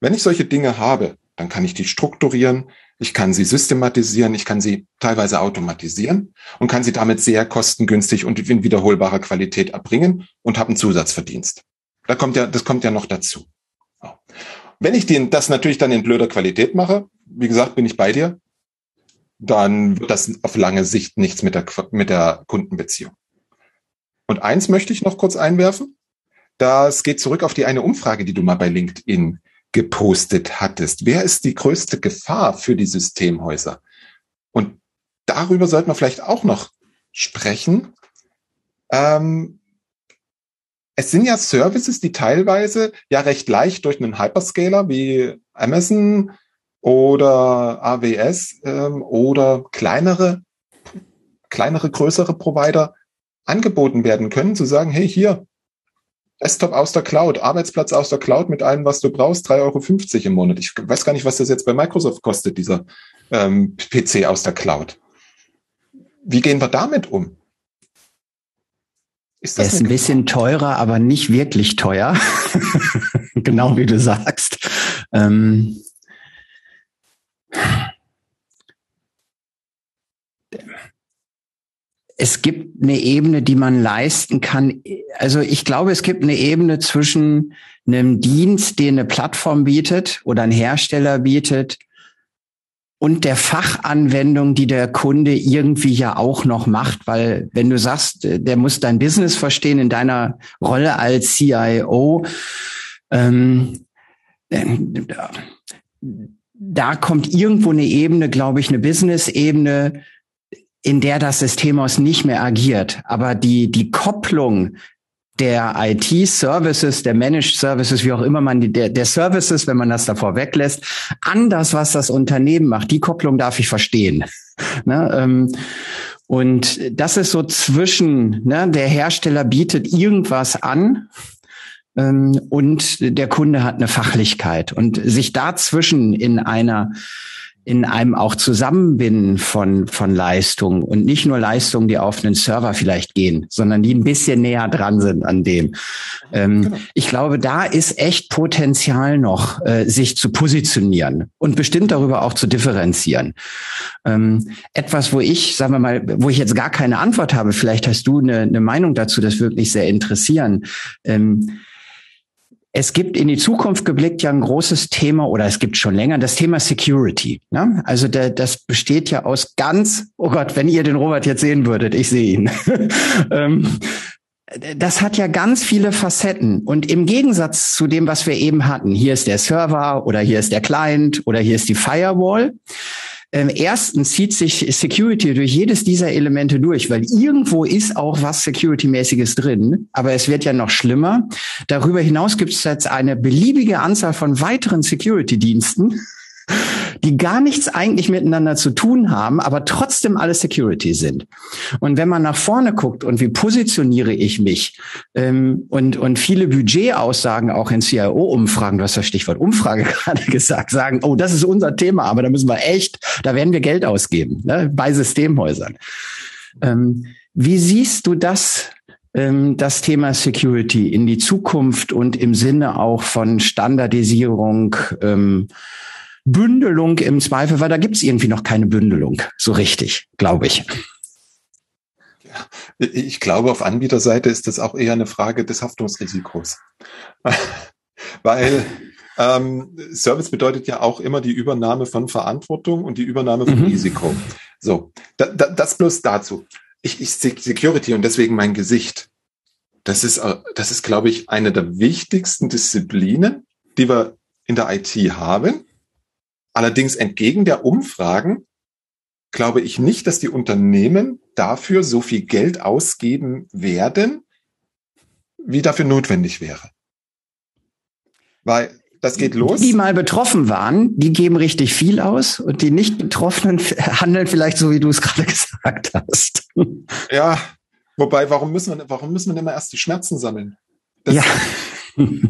wenn ich solche Dinge habe, dann kann ich die strukturieren, ich kann sie systematisieren, ich kann sie teilweise automatisieren und kann sie damit sehr kostengünstig und in wiederholbarer Qualität erbringen und habe einen Zusatzverdienst. Da kommt ja, das kommt ja noch dazu. Wenn ich den, das natürlich dann in blöder Qualität mache, wie gesagt, bin ich bei dir, dann wird das auf lange Sicht nichts mit der, mit der Kundenbeziehung. Und eins möchte ich noch kurz einwerfen. Das geht zurück auf die eine Umfrage, die du mal bei LinkedIn gepostet hattest. Wer ist die größte Gefahr für die Systemhäuser? Und darüber sollten wir vielleicht auch noch sprechen. Ähm, es sind ja Services, die teilweise ja recht leicht durch einen Hyperscaler wie Amazon oder AWS ähm, oder kleinere, kleinere, größere Provider angeboten werden können, zu sagen, hey, hier, Desktop aus der Cloud, Arbeitsplatz aus der Cloud mit allem, was du brauchst, 3,50 Euro im Monat. Ich weiß gar nicht, was das jetzt bei Microsoft kostet, dieser ähm, PC aus der Cloud. Wie gehen wir damit um? Ist das er ist ein bisschen teurer, aber nicht wirklich teuer. genau wie du sagst. Ähm, es gibt eine Ebene, die man leisten kann. Also ich glaube, es gibt eine Ebene zwischen einem Dienst, den eine Plattform bietet oder ein Hersteller bietet und der Fachanwendung, die der Kunde irgendwie ja auch noch macht, weil wenn du sagst, der muss dein Business verstehen in deiner Rolle als CIO, ähm, da kommt irgendwo eine Ebene, glaube ich, eine Business-Ebene, in der das System aus nicht mehr agiert. Aber die, die Kopplung der IT-Services, der Managed Services, wie auch immer man die, der, der Services, wenn man das davor weglässt, an das, was das Unternehmen macht. Die Kopplung darf ich verstehen. ne, ähm, und das ist so zwischen, ne, der Hersteller bietet irgendwas an ähm, und der Kunde hat eine Fachlichkeit. Und sich dazwischen in einer in einem auch Zusammenbinden von, von Leistungen und nicht nur Leistungen, die auf einen Server vielleicht gehen, sondern die ein bisschen näher dran sind an dem. Ähm, genau. Ich glaube, da ist echt Potenzial noch, äh, sich zu positionieren und bestimmt darüber auch zu differenzieren. Ähm, etwas, wo ich, sagen wir mal, wo ich jetzt gar keine Antwort habe, vielleicht hast du eine, eine Meinung dazu, das würde mich sehr interessieren. Ähm, es gibt in die Zukunft geblickt ja ein großes Thema oder es gibt schon länger das Thema Security. Ne? Also der, das besteht ja aus ganz, oh Gott, wenn ihr den Robert jetzt sehen würdet, ich sehe ihn. ähm, das hat ja ganz viele Facetten. Und im Gegensatz zu dem, was wir eben hatten, hier ist der Server oder hier ist der Client oder hier ist die Firewall, ähm, erstens zieht sich Security durch jedes dieser Elemente durch, weil irgendwo ist auch was Security-mäßiges drin, aber es wird ja noch schlimmer. Darüber hinaus gibt es jetzt eine beliebige Anzahl von weiteren Security-Diensten, die gar nichts eigentlich miteinander zu tun haben, aber trotzdem alle Security sind. Und wenn man nach vorne guckt und wie positioniere ich mich ähm, und, und viele Budgetaussagen auch in CIO-Umfragen, du hast das Stichwort Umfrage gerade gesagt, sagen, oh, das ist unser Thema, aber da müssen wir echt, da werden wir Geld ausgeben ne, bei Systemhäusern. Ähm, wie siehst du das ähm, das Thema Security in die Zukunft und im Sinne auch von Standardisierung, ähm, Bündelung im Zweifel, weil da gibt es irgendwie noch keine Bündelung so richtig, glaube ich. Ja, ich glaube, auf Anbieterseite ist das auch eher eine Frage des Haftungsrisikos. weil ähm, Service bedeutet ja auch immer die Übernahme von Verantwortung und die Übernahme von mhm. Risiko. So, da, da, das bloß dazu. Ich, ich Security und deswegen mein Gesicht. Das ist, äh, das ist, glaube ich, eine der wichtigsten Disziplinen, die wir in der IT haben. Allerdings entgegen der Umfragen glaube ich nicht, dass die Unternehmen dafür so viel Geld ausgeben werden, wie dafür notwendig wäre. Weil das geht los. Die, die mal betroffen waren, die geben richtig viel aus und die nicht Betroffenen handeln vielleicht so, wie du es gerade gesagt hast. Ja, wobei, warum müssen wir, warum müssen wir immer erst die Schmerzen sammeln? Das, ja.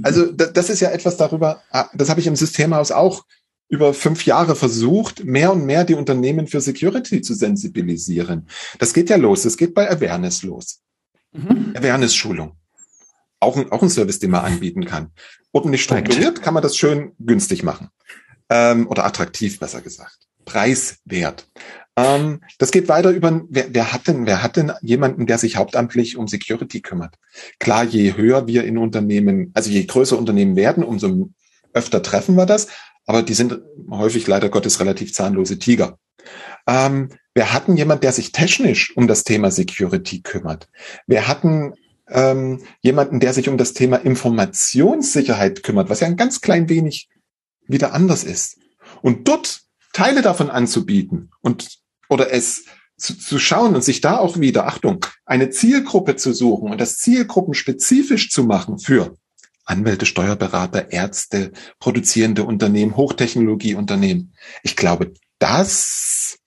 Also das, das ist ja etwas darüber, ah, das habe ich im Systemhaus auch über fünf Jahre versucht, mehr und mehr die Unternehmen für Security zu sensibilisieren. Das geht ja los. Das geht bei Awareness los. Mhm. Awareness-Schulung. Auch ein, auch ein Service, den man anbieten kann. Ordentlich strukturiert kann man das schön günstig machen. Ähm, oder attraktiv, besser gesagt. Preiswert. Ähm, das geht weiter über, wer, wer, hat denn, wer hat denn jemanden, der sich hauptamtlich um Security kümmert? Klar, je höher wir in Unternehmen, also je größer Unternehmen werden, umso öfter treffen wir das aber die sind häufig leider Gottes relativ zahnlose Tiger. Ähm, wir hatten jemand, der sich technisch um das Thema Security kümmert. Wir hatten ähm, jemanden, der sich um das Thema Informationssicherheit kümmert, was ja ein ganz klein wenig wieder anders ist. Und dort Teile davon anzubieten und oder es zu, zu schauen und sich da auch wieder, Achtung, eine Zielgruppe zu suchen und das zielgruppenspezifisch zu machen für Anwälte, Steuerberater, Ärzte, produzierende Unternehmen, Hochtechnologieunternehmen. Ich glaube, das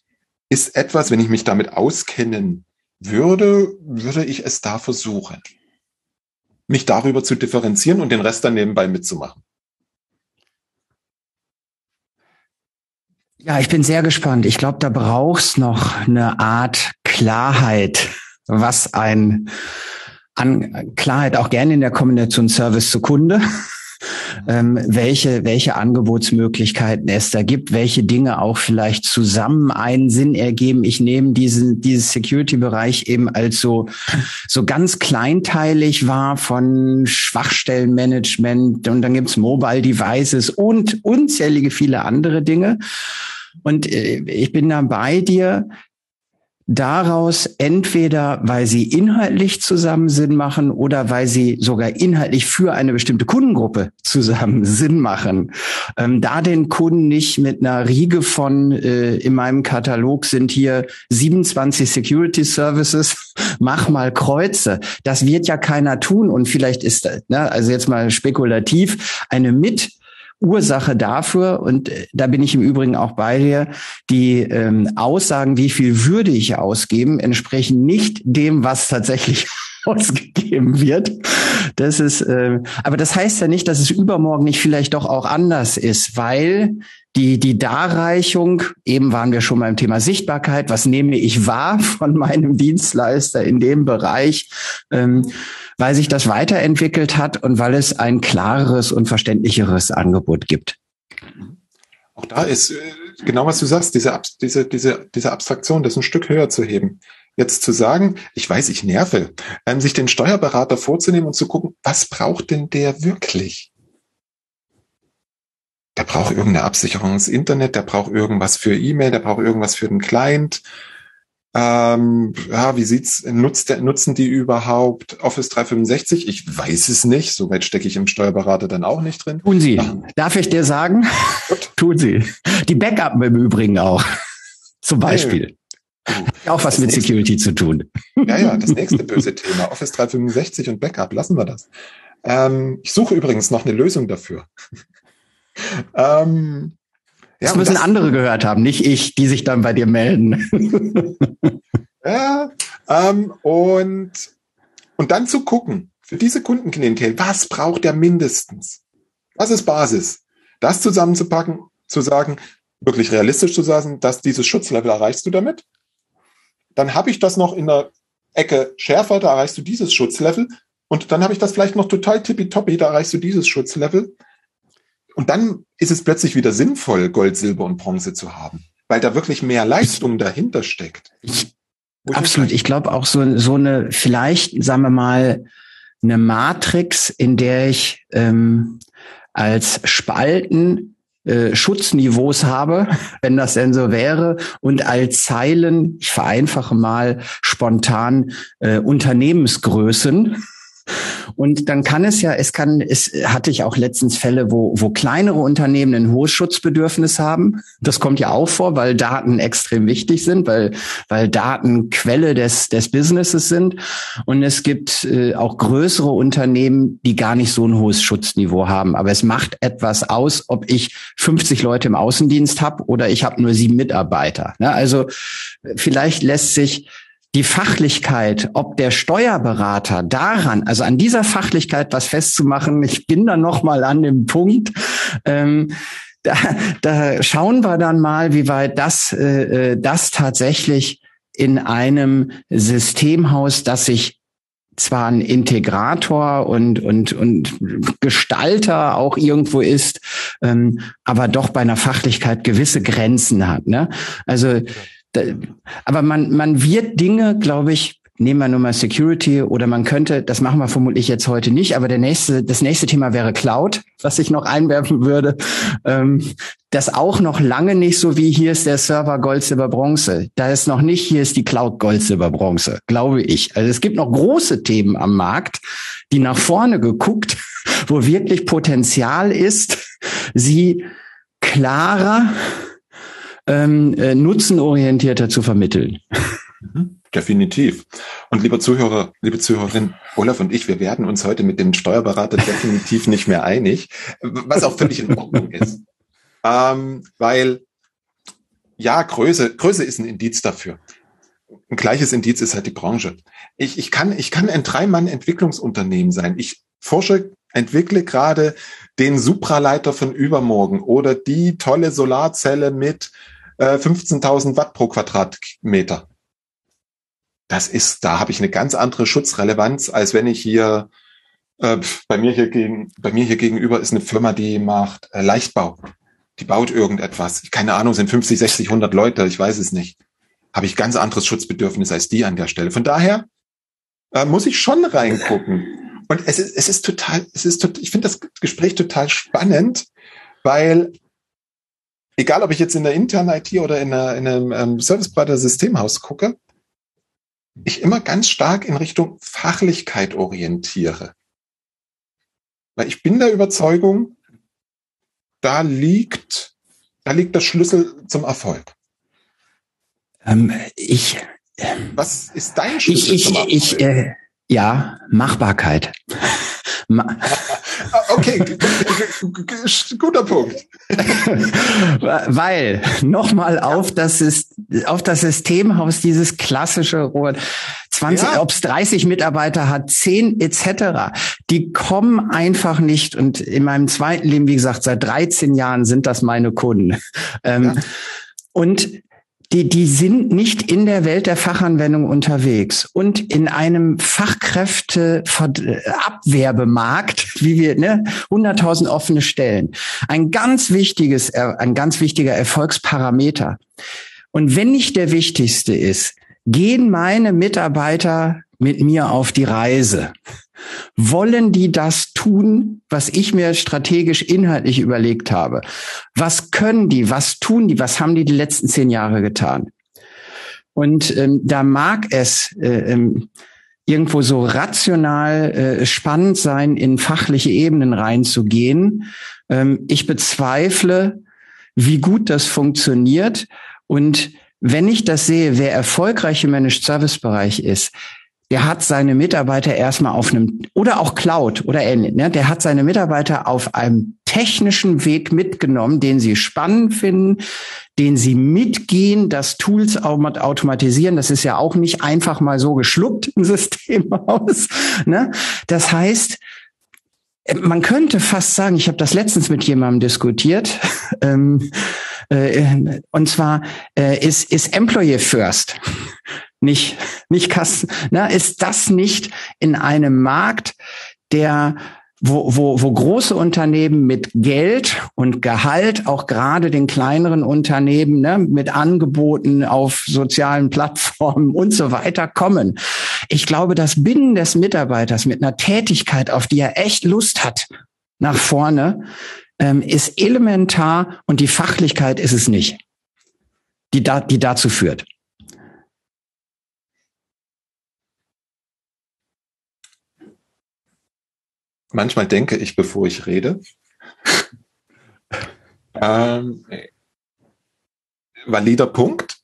ist etwas, wenn ich mich damit auskennen würde, würde ich es da versuchen, mich darüber zu differenzieren und den Rest dann nebenbei mitzumachen. Ja, ich bin sehr gespannt. Ich glaube, da brauchst noch eine Art Klarheit, was ein an Klarheit auch gerne in der Kombination Service zu Kunde. ähm, welche, welche Angebotsmöglichkeiten es da gibt, welche Dinge auch vielleicht zusammen einen Sinn ergeben. Ich nehme diesen, dieses Security-Bereich eben als so, so ganz kleinteilig wahr von Schwachstellenmanagement und dann gibt's Mobile Devices und unzählige viele andere Dinge. Und äh, ich bin da bei dir daraus entweder, weil sie inhaltlich zusammen Sinn machen oder weil sie sogar inhaltlich für eine bestimmte Kundengruppe zusammen Sinn machen. Ähm, da den Kunden nicht mit einer Riege von, äh, in meinem Katalog sind hier 27 Security Services, mach mal Kreuze. Das wird ja keiner tun und vielleicht ist, ne, also jetzt mal spekulativ, eine mit Ursache dafür, und äh, da bin ich im Übrigen auch bei dir, die ähm, Aussagen, wie viel würde ich ausgeben, entsprechen nicht dem, was tatsächlich ausgegeben wird. Das ist, äh, aber das heißt ja nicht, dass es übermorgen nicht vielleicht doch auch anders ist, weil die, die Darreichung, eben waren wir schon beim Thema Sichtbarkeit, was nehme ich wahr von meinem Dienstleister in dem Bereich, ähm, weil sich das weiterentwickelt hat und weil es ein klareres und verständlicheres Angebot gibt. Auch da ist äh, genau was du sagst, diese, diese, diese, diese Abstraktion, das ein Stück höher zu heben. Jetzt zu sagen, ich weiß, ich nerve, ähm, sich den Steuerberater vorzunehmen und zu gucken, was braucht denn der wirklich? Der braucht irgendeine Absicherung ins Internet, der braucht irgendwas für E-Mail, der braucht irgendwas für den Client, ähm, ja, wie sieht's, nutzt der, nutzen die überhaupt Office 365? Ich weiß es nicht. So weit stecke ich im Steuerberater dann auch nicht drin. Tun Sie. Ja. Darf ich dir sagen? Gut. Tun Sie. Die Backup im Übrigen auch. Zum Beispiel. Auch was das mit nächste, Security zu tun. Ja, ja, das nächste böse Thema. Office 365 und Backup. Lassen wir das. Ähm, ich suche übrigens noch eine Lösung dafür. ähm, ja, das müssen das, andere gehört haben, nicht ich, die sich dann bei dir melden. ja, ähm, und, und dann zu gucken, für diese Kundenklientel, was braucht der mindestens? Was ist Basis? Das zusammenzupacken, zu sagen, wirklich realistisch zu sagen, dass dieses Schutzlevel erreichst du damit. Dann habe ich das noch in der Ecke schärfer, da erreichst du dieses Schutzlevel. Und dann habe ich das vielleicht noch total tippitoppi, da erreichst du dieses Schutzlevel. Und dann ist es plötzlich wieder sinnvoll, Gold, Silber und Bronze zu haben, weil da wirklich mehr Leistung dahinter steckt. Ich, absolut. Ich glaube auch so, so eine, vielleicht, sagen wir mal, eine Matrix, in der ich ähm, als Spalten äh, Schutzniveaus habe, wenn das denn so wäre, und als Zeilen, ich vereinfache mal spontan, äh, Unternehmensgrößen und dann kann es ja, es kann, es hatte ich auch letztens Fälle, wo, wo kleinere Unternehmen ein hohes Schutzbedürfnis haben. Das kommt ja auch vor, weil Daten extrem wichtig sind, weil, weil Daten Quelle des, des Businesses sind. Und es gibt äh, auch größere Unternehmen, die gar nicht so ein hohes Schutzniveau haben. Aber es macht etwas aus, ob ich 50 Leute im Außendienst habe oder ich habe nur sieben Mitarbeiter. Ne? Also vielleicht lässt sich die Fachlichkeit, ob der Steuerberater daran, also an dieser Fachlichkeit was festzumachen, ich bin da noch mal an dem Punkt, ähm, da, da schauen wir dann mal, wie weit das, äh, äh das tatsächlich in einem Systemhaus, das sich zwar ein Integrator und, und, und Gestalter auch irgendwo ist, ähm, aber doch bei einer Fachlichkeit gewisse Grenzen hat. Ne? Also aber man, man wird Dinge, glaube ich, nehmen wir nur mal Security oder man könnte, das machen wir vermutlich jetzt heute nicht, aber der nächste, das nächste Thema wäre Cloud, was ich noch einwerfen würde. Ähm, das auch noch lange nicht so wie hier ist der Server Gold, Silber, Bronze. Da ist noch nicht, hier ist die Cloud Gold, Silber, Bronze, glaube ich. Also es gibt noch große Themen am Markt, die nach vorne geguckt, wo wirklich Potenzial ist, sie klarer ähm, äh, nutzenorientierter zu vermitteln. Mhm. Definitiv. Und lieber Zuhörer, liebe Zuhörerin, Olaf und ich, wir werden uns heute mit dem Steuerberater definitiv nicht mehr einig, was auch völlig in Ordnung ist. Ähm, weil, ja, Größe, Größe ist ein Indiz dafür. Ein gleiches Indiz ist halt die Branche. Ich, ich kann, ich kann ein Dreimann-Entwicklungsunternehmen sein. Ich forsche, entwickle gerade den Supraleiter von übermorgen oder die tolle Solarzelle mit 15.000 äh, Watt pro Quadratmeter. Das ist, da habe ich eine ganz andere Schutzrelevanz, als wenn ich hier Äh, bei, mir hier gegen, bei mir hier gegenüber ist eine Firma, die macht äh, Leichtbau. Die baut irgendetwas. Keine Ahnung, sind 50, 60, 100 Leute, ich weiß es nicht. Habe ich ganz anderes Schutzbedürfnis als die an der Stelle. Von daher äh, muss ich schon reingucken. Und es ist, es ist total, es ist total, ich finde das Gespräch total spannend, weil egal ob ich jetzt in der internen IT oder in, einer, in einem ähm, Service-Provider-Systemhaus gucke, ich immer ganz stark in Richtung Fachlichkeit orientiere. Weil ich bin der Überzeugung, da liegt, da liegt der Schlüssel zum Erfolg. Ähm, ich. Was ist dein Schlüssel ich, zum Erfolg? Ich, äh, ja, Machbarkeit. Ma okay, guter Punkt. Weil nochmal auf das ist auf das Systemhaus dieses klassische Rohr 20, ja. ob es 30 Mitarbeiter hat, 10 etc. Die kommen einfach nicht und in meinem zweiten Leben, wie gesagt, seit 13 Jahren sind das meine Kunden. Ähm, ja. Und die, die sind nicht in der Welt der Fachanwendung unterwegs und in einem Fachkräfteabwerbemarkt, wie wir, ne, 100.000 offene Stellen. Ein ganz wichtiges, ein ganz wichtiger Erfolgsparameter. Und wenn nicht der wichtigste ist, gehen meine Mitarbeiter mit mir auf die Reise. Wollen die das tun, was ich mir strategisch inhaltlich überlegt habe? Was können die? Was tun die? Was haben die die letzten zehn Jahre getan? Und ähm, da mag es äh, ähm, irgendwo so rational äh, spannend sein, in fachliche Ebenen reinzugehen. Ähm, ich bezweifle, wie gut das funktioniert. Und wenn ich das sehe, wer erfolgreich im Managed Service Bereich ist, der hat seine Mitarbeiter erstmal auf einem, oder auch Cloud oder ähnlich, ne? der hat seine Mitarbeiter auf einem technischen Weg mitgenommen, den sie spannend finden, den sie mitgehen, das Tools automatisieren. Das ist ja auch nicht einfach mal so geschluckt im System aus. Ne? Das heißt, man könnte fast sagen, ich habe das letztens mit jemandem diskutiert, ähm, äh, und zwar äh, ist, ist Employee First nicht, nicht Kassen. Na, ist das nicht in einem Markt, der wo, wo, wo große Unternehmen mit Geld und Gehalt, auch gerade den kleineren Unternehmen, ne, mit Angeboten auf sozialen Plattformen und so weiter kommen. Ich glaube, das Binnen des Mitarbeiters mit einer Tätigkeit, auf die er echt Lust hat, nach vorne, ähm, ist elementar und die Fachlichkeit ist es nicht, die, da, die dazu führt. Manchmal denke ich, bevor ich rede. ähm, valider Punkt.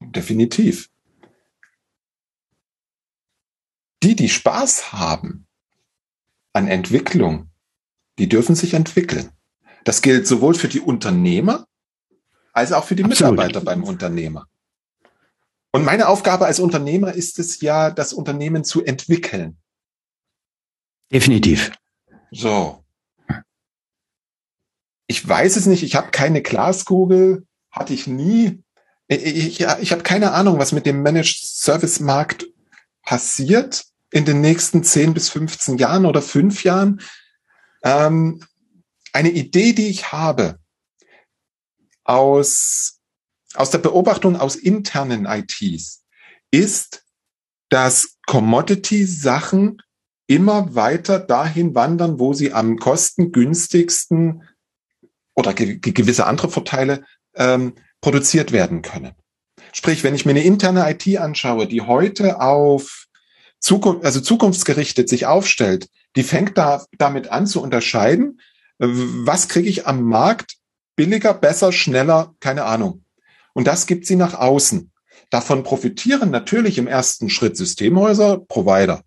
Definitiv. Die, die Spaß haben an Entwicklung, die dürfen sich entwickeln. Das gilt sowohl für die Unternehmer als auch für die Absolut. Mitarbeiter beim Unternehmer. Und meine Aufgabe als Unternehmer ist es ja, das Unternehmen zu entwickeln. Definitiv. So. Ich weiß es nicht, ich habe keine Glaskugel, hatte ich nie. Ich, ich, habe keine Ahnung, was mit dem Managed Service Markt passiert in den nächsten 10 bis 15 Jahren oder fünf Jahren. Ähm, eine Idee, die ich habe aus, aus der Beobachtung aus internen ITs, ist, dass Commodity-Sachen immer weiter dahin wandern, wo sie am kostengünstigsten oder ge gewisse andere Vorteile ähm, produziert werden können. Sprich, wenn ich mir eine interne IT anschaue, die heute auf Zukunft, also zukunftsgerichtet sich aufstellt, die fängt da damit an zu unterscheiden, was kriege ich am Markt billiger, besser, schneller, keine Ahnung. Und das gibt sie nach außen. Davon profitieren natürlich im ersten Schritt Systemhäuser, Provider.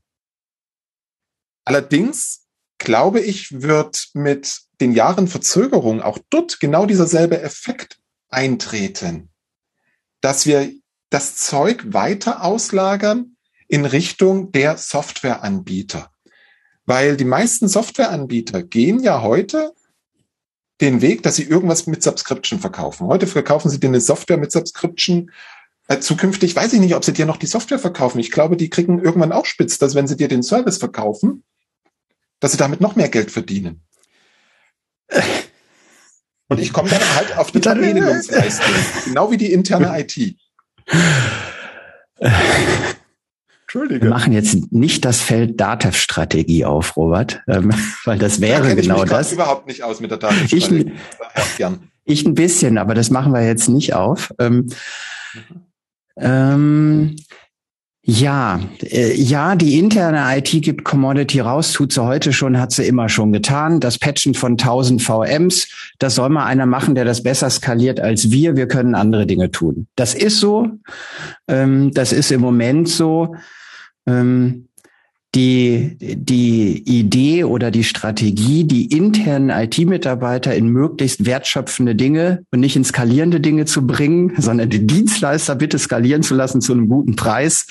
Allerdings glaube ich, wird mit den Jahren Verzögerung auch dort genau dieser selbe Effekt eintreten, dass wir das Zeug weiter auslagern in Richtung der Softwareanbieter. Weil die meisten Softwareanbieter gehen ja heute den Weg, dass sie irgendwas mit Subscription verkaufen. Heute verkaufen sie dir eine Software mit Subscription Äh, zukünftig weiß ich nicht, ob sie dir noch die Software verkaufen. Ich glaube, die kriegen irgendwann auch spitz, dass wenn sie dir den Service verkaufen, dass sie damit noch mehr Geld verdienen. Und ich komme dann halt auf die Verteidigungsleistung, genau wie die interne IT. Entschuldige. Wir machen jetzt nicht das Feld DATEV-Strategie auf, Robert, ähm, weil das wäre da genau ich mich das. überhaupt nicht aus mit der DATEV-Strategie. Ich, ich, ein bisschen, aber das machen wir jetzt nicht auf. Ähm, mhm. ähm, ja, äh, ja, die interne IT gibt Commodity raus, tut sie heute schon, hat sie immer schon getan. Das Patchen von 1000 VMs, das soll mal einer machen, der das besser skaliert als wir. Wir können andere Dinge tun. Das ist so. Ähm, das ist im Moment so. Ähm, die, die Idee oder die Strategie, die internen IT-Mitarbeiter in möglichst wertschöpfende Dinge und nicht in skalierende Dinge zu bringen, sondern die Dienstleister bitte skalieren zu lassen zu einem guten Preis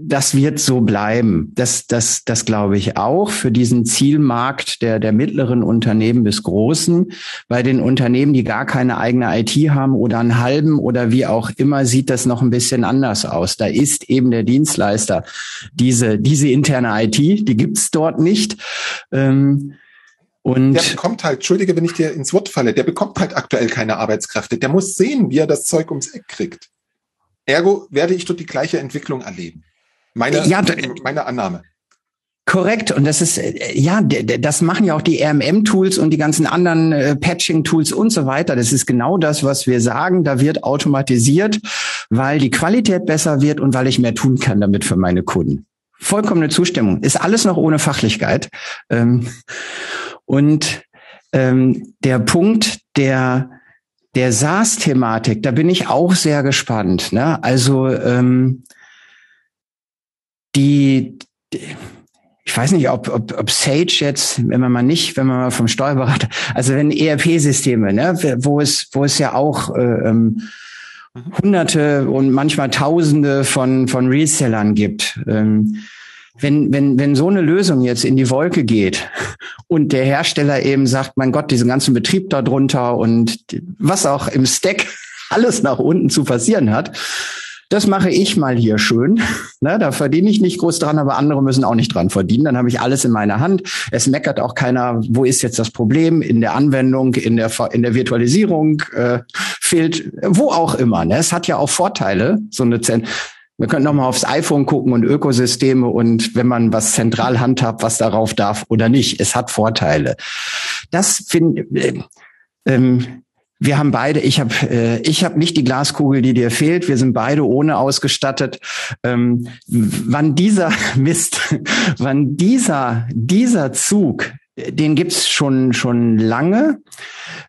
das wird so bleiben. Das, das, das glaube ich auch für diesen Zielmarkt der, der mittleren Unternehmen bis großen. Bei den Unternehmen, die gar keine eigene IT haben oder einen halben oder wie auch immer, sieht das noch ein bisschen anders aus. Da ist eben der Dienstleister diese, diese interne IT, die gibt's dort nicht. Ähm, und der bekommt halt, entschuldige, wenn ich dir ins Wort falle, der bekommt halt aktuell keine Arbeitskräfte. Der muss sehen, wie er das Zeug ums Eck kriegt. Ergo werde ich dort die gleiche Entwicklung erleben. Meine, ja, meine Annahme. Korrekt. Und das ist, äh, ja, das machen ja auch die RMM-Tools und die ganzen anderen äh, Patching-Tools und so weiter. Das ist genau das, was wir sagen. Da wird automatisiert, weil die Qualität besser wird und weil ich mehr tun kann damit für meine Kunden. Vollkommene Zustimmung. Ist alles noch ohne Fachlichkeit. Ähm, und ähm, der Punkt der, der SaaS-Thematik, da bin ich auch sehr gespannt. Ne? Also, ähm, die, die ich weiß nicht, ob, ob, ob Sage jetzt, wenn man mal nicht, wenn man mal vom Steuerberater, also wenn ERP-Systeme, ne, wo es, wo es ja auch äh, ähm, Hunderte und manchmal Tausende von von Resellern gibt. Ähm, wenn, wenn, wenn so eine Lösung jetzt in die Wolke geht und der Hersteller eben sagt, mein Gott, diesen ganzen Betrieb da drunter und was auch im Stack alles nach unten zu passieren hat, das mache ich mal hier schön. Ne, da verdiene ich nicht groß dran, aber andere müssen auch nicht dran verdienen. Dann habe ich alles in meiner Hand. Es meckert auch keiner, wo ist jetzt das Problem in der Anwendung, in der, in der Virtualisierung, äh, fehlt, wo auch immer. Ne? Es hat ja auch Vorteile, so eine Zen wir können nochmal aufs iPhone gucken und Ökosysteme und wenn man was zentral handhabt, was darauf darf oder nicht. Es hat Vorteile. Das finde äh, ähm, wir haben beide, ich habe äh, ich hab nicht die Glaskugel, die dir fehlt. Wir sind beide ohne ausgestattet. Ähm, wann dieser Mist, wann dieser, dieser Zug, den gibt's schon, schon lange,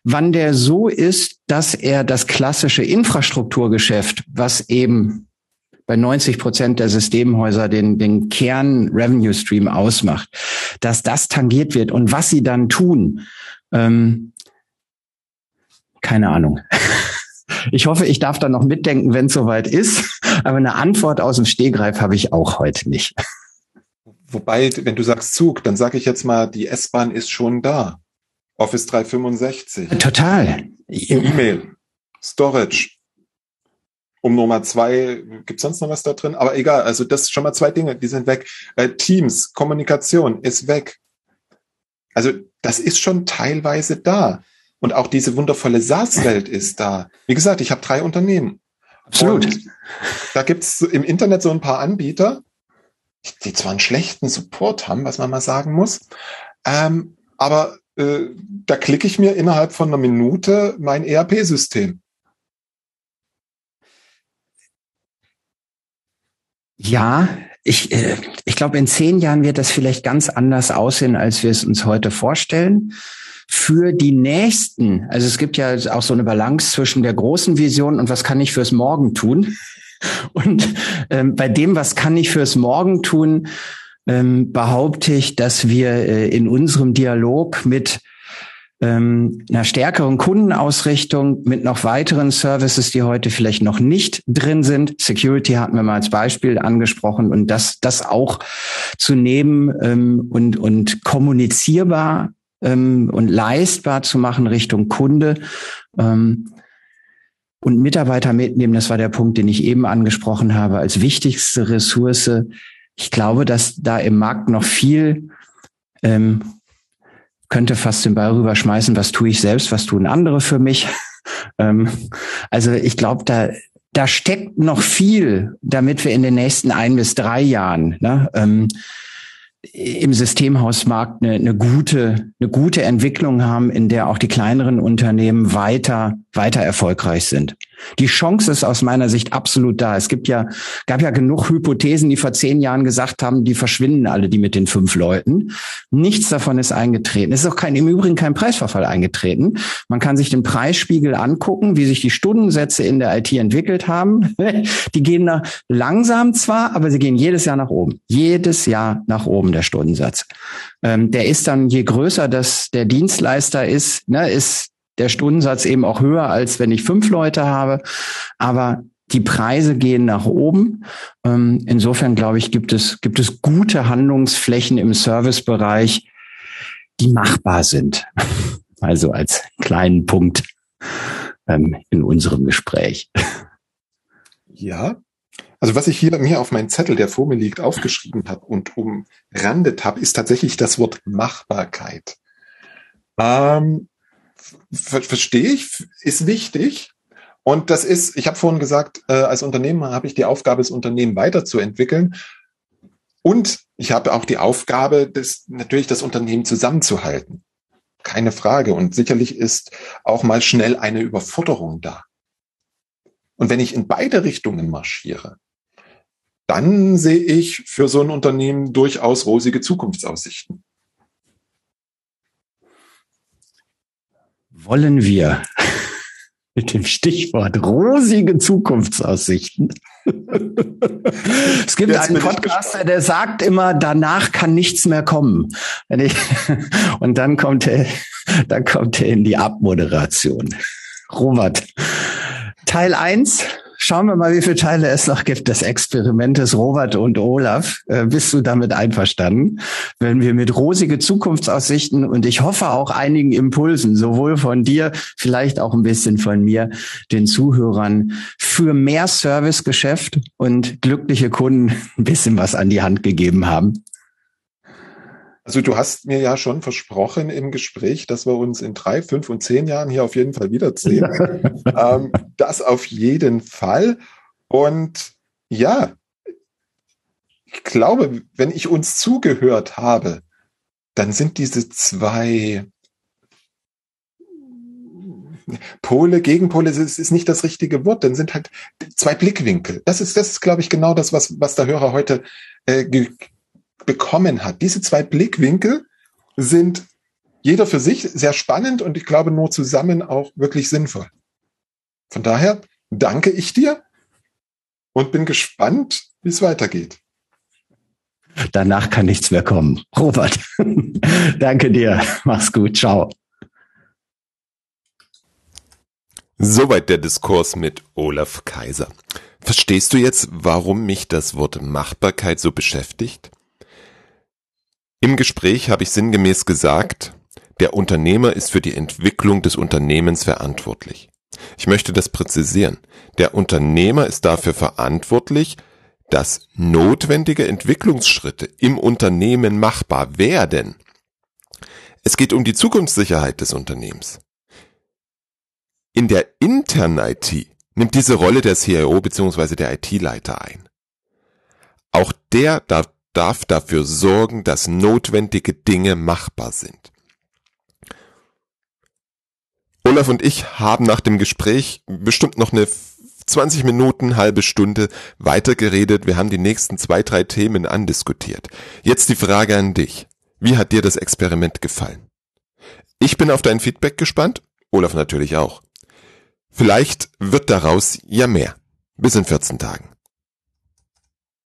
wann der so ist, dass er das klassische Infrastrukturgeschäft, was eben bei 90 Prozent der Systemhäuser den, den Kern Revenue Stream ausmacht, dass das tangiert wird und was sie dann tun. Ähm, keine Ahnung. Ich hoffe, ich darf da noch mitdenken, wenn es soweit ist. Aber eine Antwort aus dem Stehgreif habe ich auch heute nicht. Wobei, wenn du sagst Zug, dann sage ich jetzt mal, die S-Bahn ist schon da. Office 365. Total. E-Mail, Storage. Um Nummer zwei, gibt's sonst noch was da drin? Aber egal, also das sind schon mal zwei Dinge, die sind weg. Äh, Teams, Kommunikation ist weg. Also das ist schon teilweise da. Und auch diese wundervolle SaaS-Welt ist da. Wie gesagt, ich habe drei Unternehmen. Absolut. Und da gibt's im Internet so ein paar Anbieter, die zwar einen schlechten Support haben, was man mal sagen muss, ähm, aber äh, da klicke ich mir innerhalb von einer Minute mein ERP-System. Ja, ich, äh, ich glaube, in zehn Jahren wird das vielleicht ganz anders aussehen, als wir es uns heute vorstellen für die nächsten, also es gibt ja auch so eine Balance zwischen der großen Vision und was kann ich fürs Morgen tun. Und ähm, bei dem, was kann ich fürs Morgen tun, ähm, behaupte ich, dass wir äh, in unserem Dialog mit ähm, einer stärkeren Kundenausrichtung, mit noch weiteren Services, die heute vielleicht noch nicht drin sind. Security hatten wir mal als Beispiel angesprochen und das, das auch zu nehmen ähm, und, und kommunizierbar ähm, und leistbar zu machen Richtung Kunde. Ähm, und Mitarbeiter mitnehmen, das war der Punkt, den ich eben angesprochen habe, als wichtigste Ressource. Ich glaube, dass da im Markt noch viel ähm, könnte fast den Ball rüberschmeißen, was tue ich selbst, was tun andere für mich. ähm, also ich glaube, da, da steckt noch viel, damit wir in den nächsten ein bis drei Jahren ne, ähm, im Systemhausmarkt eine, eine gute, eine gute Entwicklung haben, in der auch die kleineren Unternehmen weiter, weiter erfolgreich sind. Die Chance ist aus meiner Sicht absolut da. Es gibt ja, gab ja genug Hypothesen, die vor zehn Jahren gesagt haben, die verschwinden alle, die mit den fünf Leuten. Nichts davon ist eingetreten. Es ist auch kein, im Übrigen kein Preisverfall eingetreten. Man kann sich den Preisspiegel angucken, wie sich die Stundensätze in der IT entwickelt haben. Die gehen da langsam zwar, aber sie gehen jedes Jahr nach oben. Jedes Jahr nach oben der Stundensatz. Ähm, der ist dann, je größer das der Dienstleister ist, ne, ist der Stundensatz eben auch höher, als wenn ich fünf Leute habe. Aber die Preise gehen nach oben. Ähm, insofern glaube ich, gibt es, gibt es gute Handlungsflächen im Servicebereich, die machbar sind. Also als kleinen Punkt ähm, in unserem Gespräch. Ja. Also was ich hier mir auf meinen Zettel, der vor mir liegt, aufgeschrieben habe und umrandet habe, ist tatsächlich das Wort Machbarkeit. Ähm, ver verstehe ich, ist wichtig. Und das ist, ich habe vorhin gesagt, äh, als Unternehmer habe ich die Aufgabe, das Unternehmen weiterzuentwickeln. Und ich habe auch die Aufgabe, das, natürlich das Unternehmen zusammenzuhalten. Keine Frage. Und sicherlich ist auch mal schnell eine Überforderung da. Und wenn ich in beide Richtungen marschiere, dann sehe ich für so ein Unternehmen durchaus rosige Zukunftsaussichten. Wollen wir mit dem Stichwort rosige Zukunftsaussichten. es gibt Jetzt einen Podcaster, der sagt immer, danach kann nichts mehr kommen. Und dann kommt er, dann kommt er in die Abmoderation. Robert, Teil eins Schauen wir mal, wie viele Teile es noch gibt des Experimentes Robert und Olaf. Äh, bist du damit einverstanden? Wenn wir mit rosige Zukunftsaussichten und ich hoffe auch einigen Impulsen, sowohl von dir, vielleicht auch ein bisschen von mir, den Zuhörern für mehr Servicegeschäft und glückliche Kunden ein bisschen was an die Hand gegeben haben. Also du hast mir ja schon versprochen im Gespräch, dass wir uns in drei, fünf und zehn Jahren hier auf jeden Fall wiedersehen. ähm, das auf jeden Fall. Und ja, ich glaube, wenn ich uns zugehört habe, dann sind diese zwei Pole, Gegenpole, es ist nicht das richtige Wort, dann sind halt zwei Blickwinkel. Das ist, das ist, glaube ich, genau das, was, was der Hörer heute äh, bekommen hat. Diese zwei Blickwinkel sind jeder für sich sehr spannend und ich glaube nur zusammen auch wirklich sinnvoll. Von daher danke ich dir und bin gespannt, wie es weitergeht. Danach kann nichts mehr kommen. Robert, danke dir. Mach's gut. Ciao. Soweit der Diskurs mit Olaf Kaiser. Verstehst du jetzt, warum mich das Wort Machbarkeit so beschäftigt? Im Gespräch habe ich sinngemäß gesagt, der Unternehmer ist für die Entwicklung des Unternehmens verantwortlich. Ich möchte das präzisieren. Der Unternehmer ist dafür verantwortlich, dass notwendige Entwicklungsschritte im Unternehmen machbar werden. Es geht um die Zukunftssicherheit des Unternehmens. In der internen IT nimmt diese Rolle der CIO bzw. der IT-Leiter ein. Auch der darf darf dafür sorgen, dass notwendige Dinge machbar sind. Olaf und ich haben nach dem Gespräch bestimmt noch eine 20 Minuten, halbe Stunde weitergeredet. Wir haben die nächsten zwei, drei Themen andiskutiert. Jetzt die Frage an dich. Wie hat dir das Experiment gefallen? Ich bin auf dein Feedback gespannt. Olaf natürlich auch. Vielleicht wird daraus ja mehr. Bis in 14 Tagen.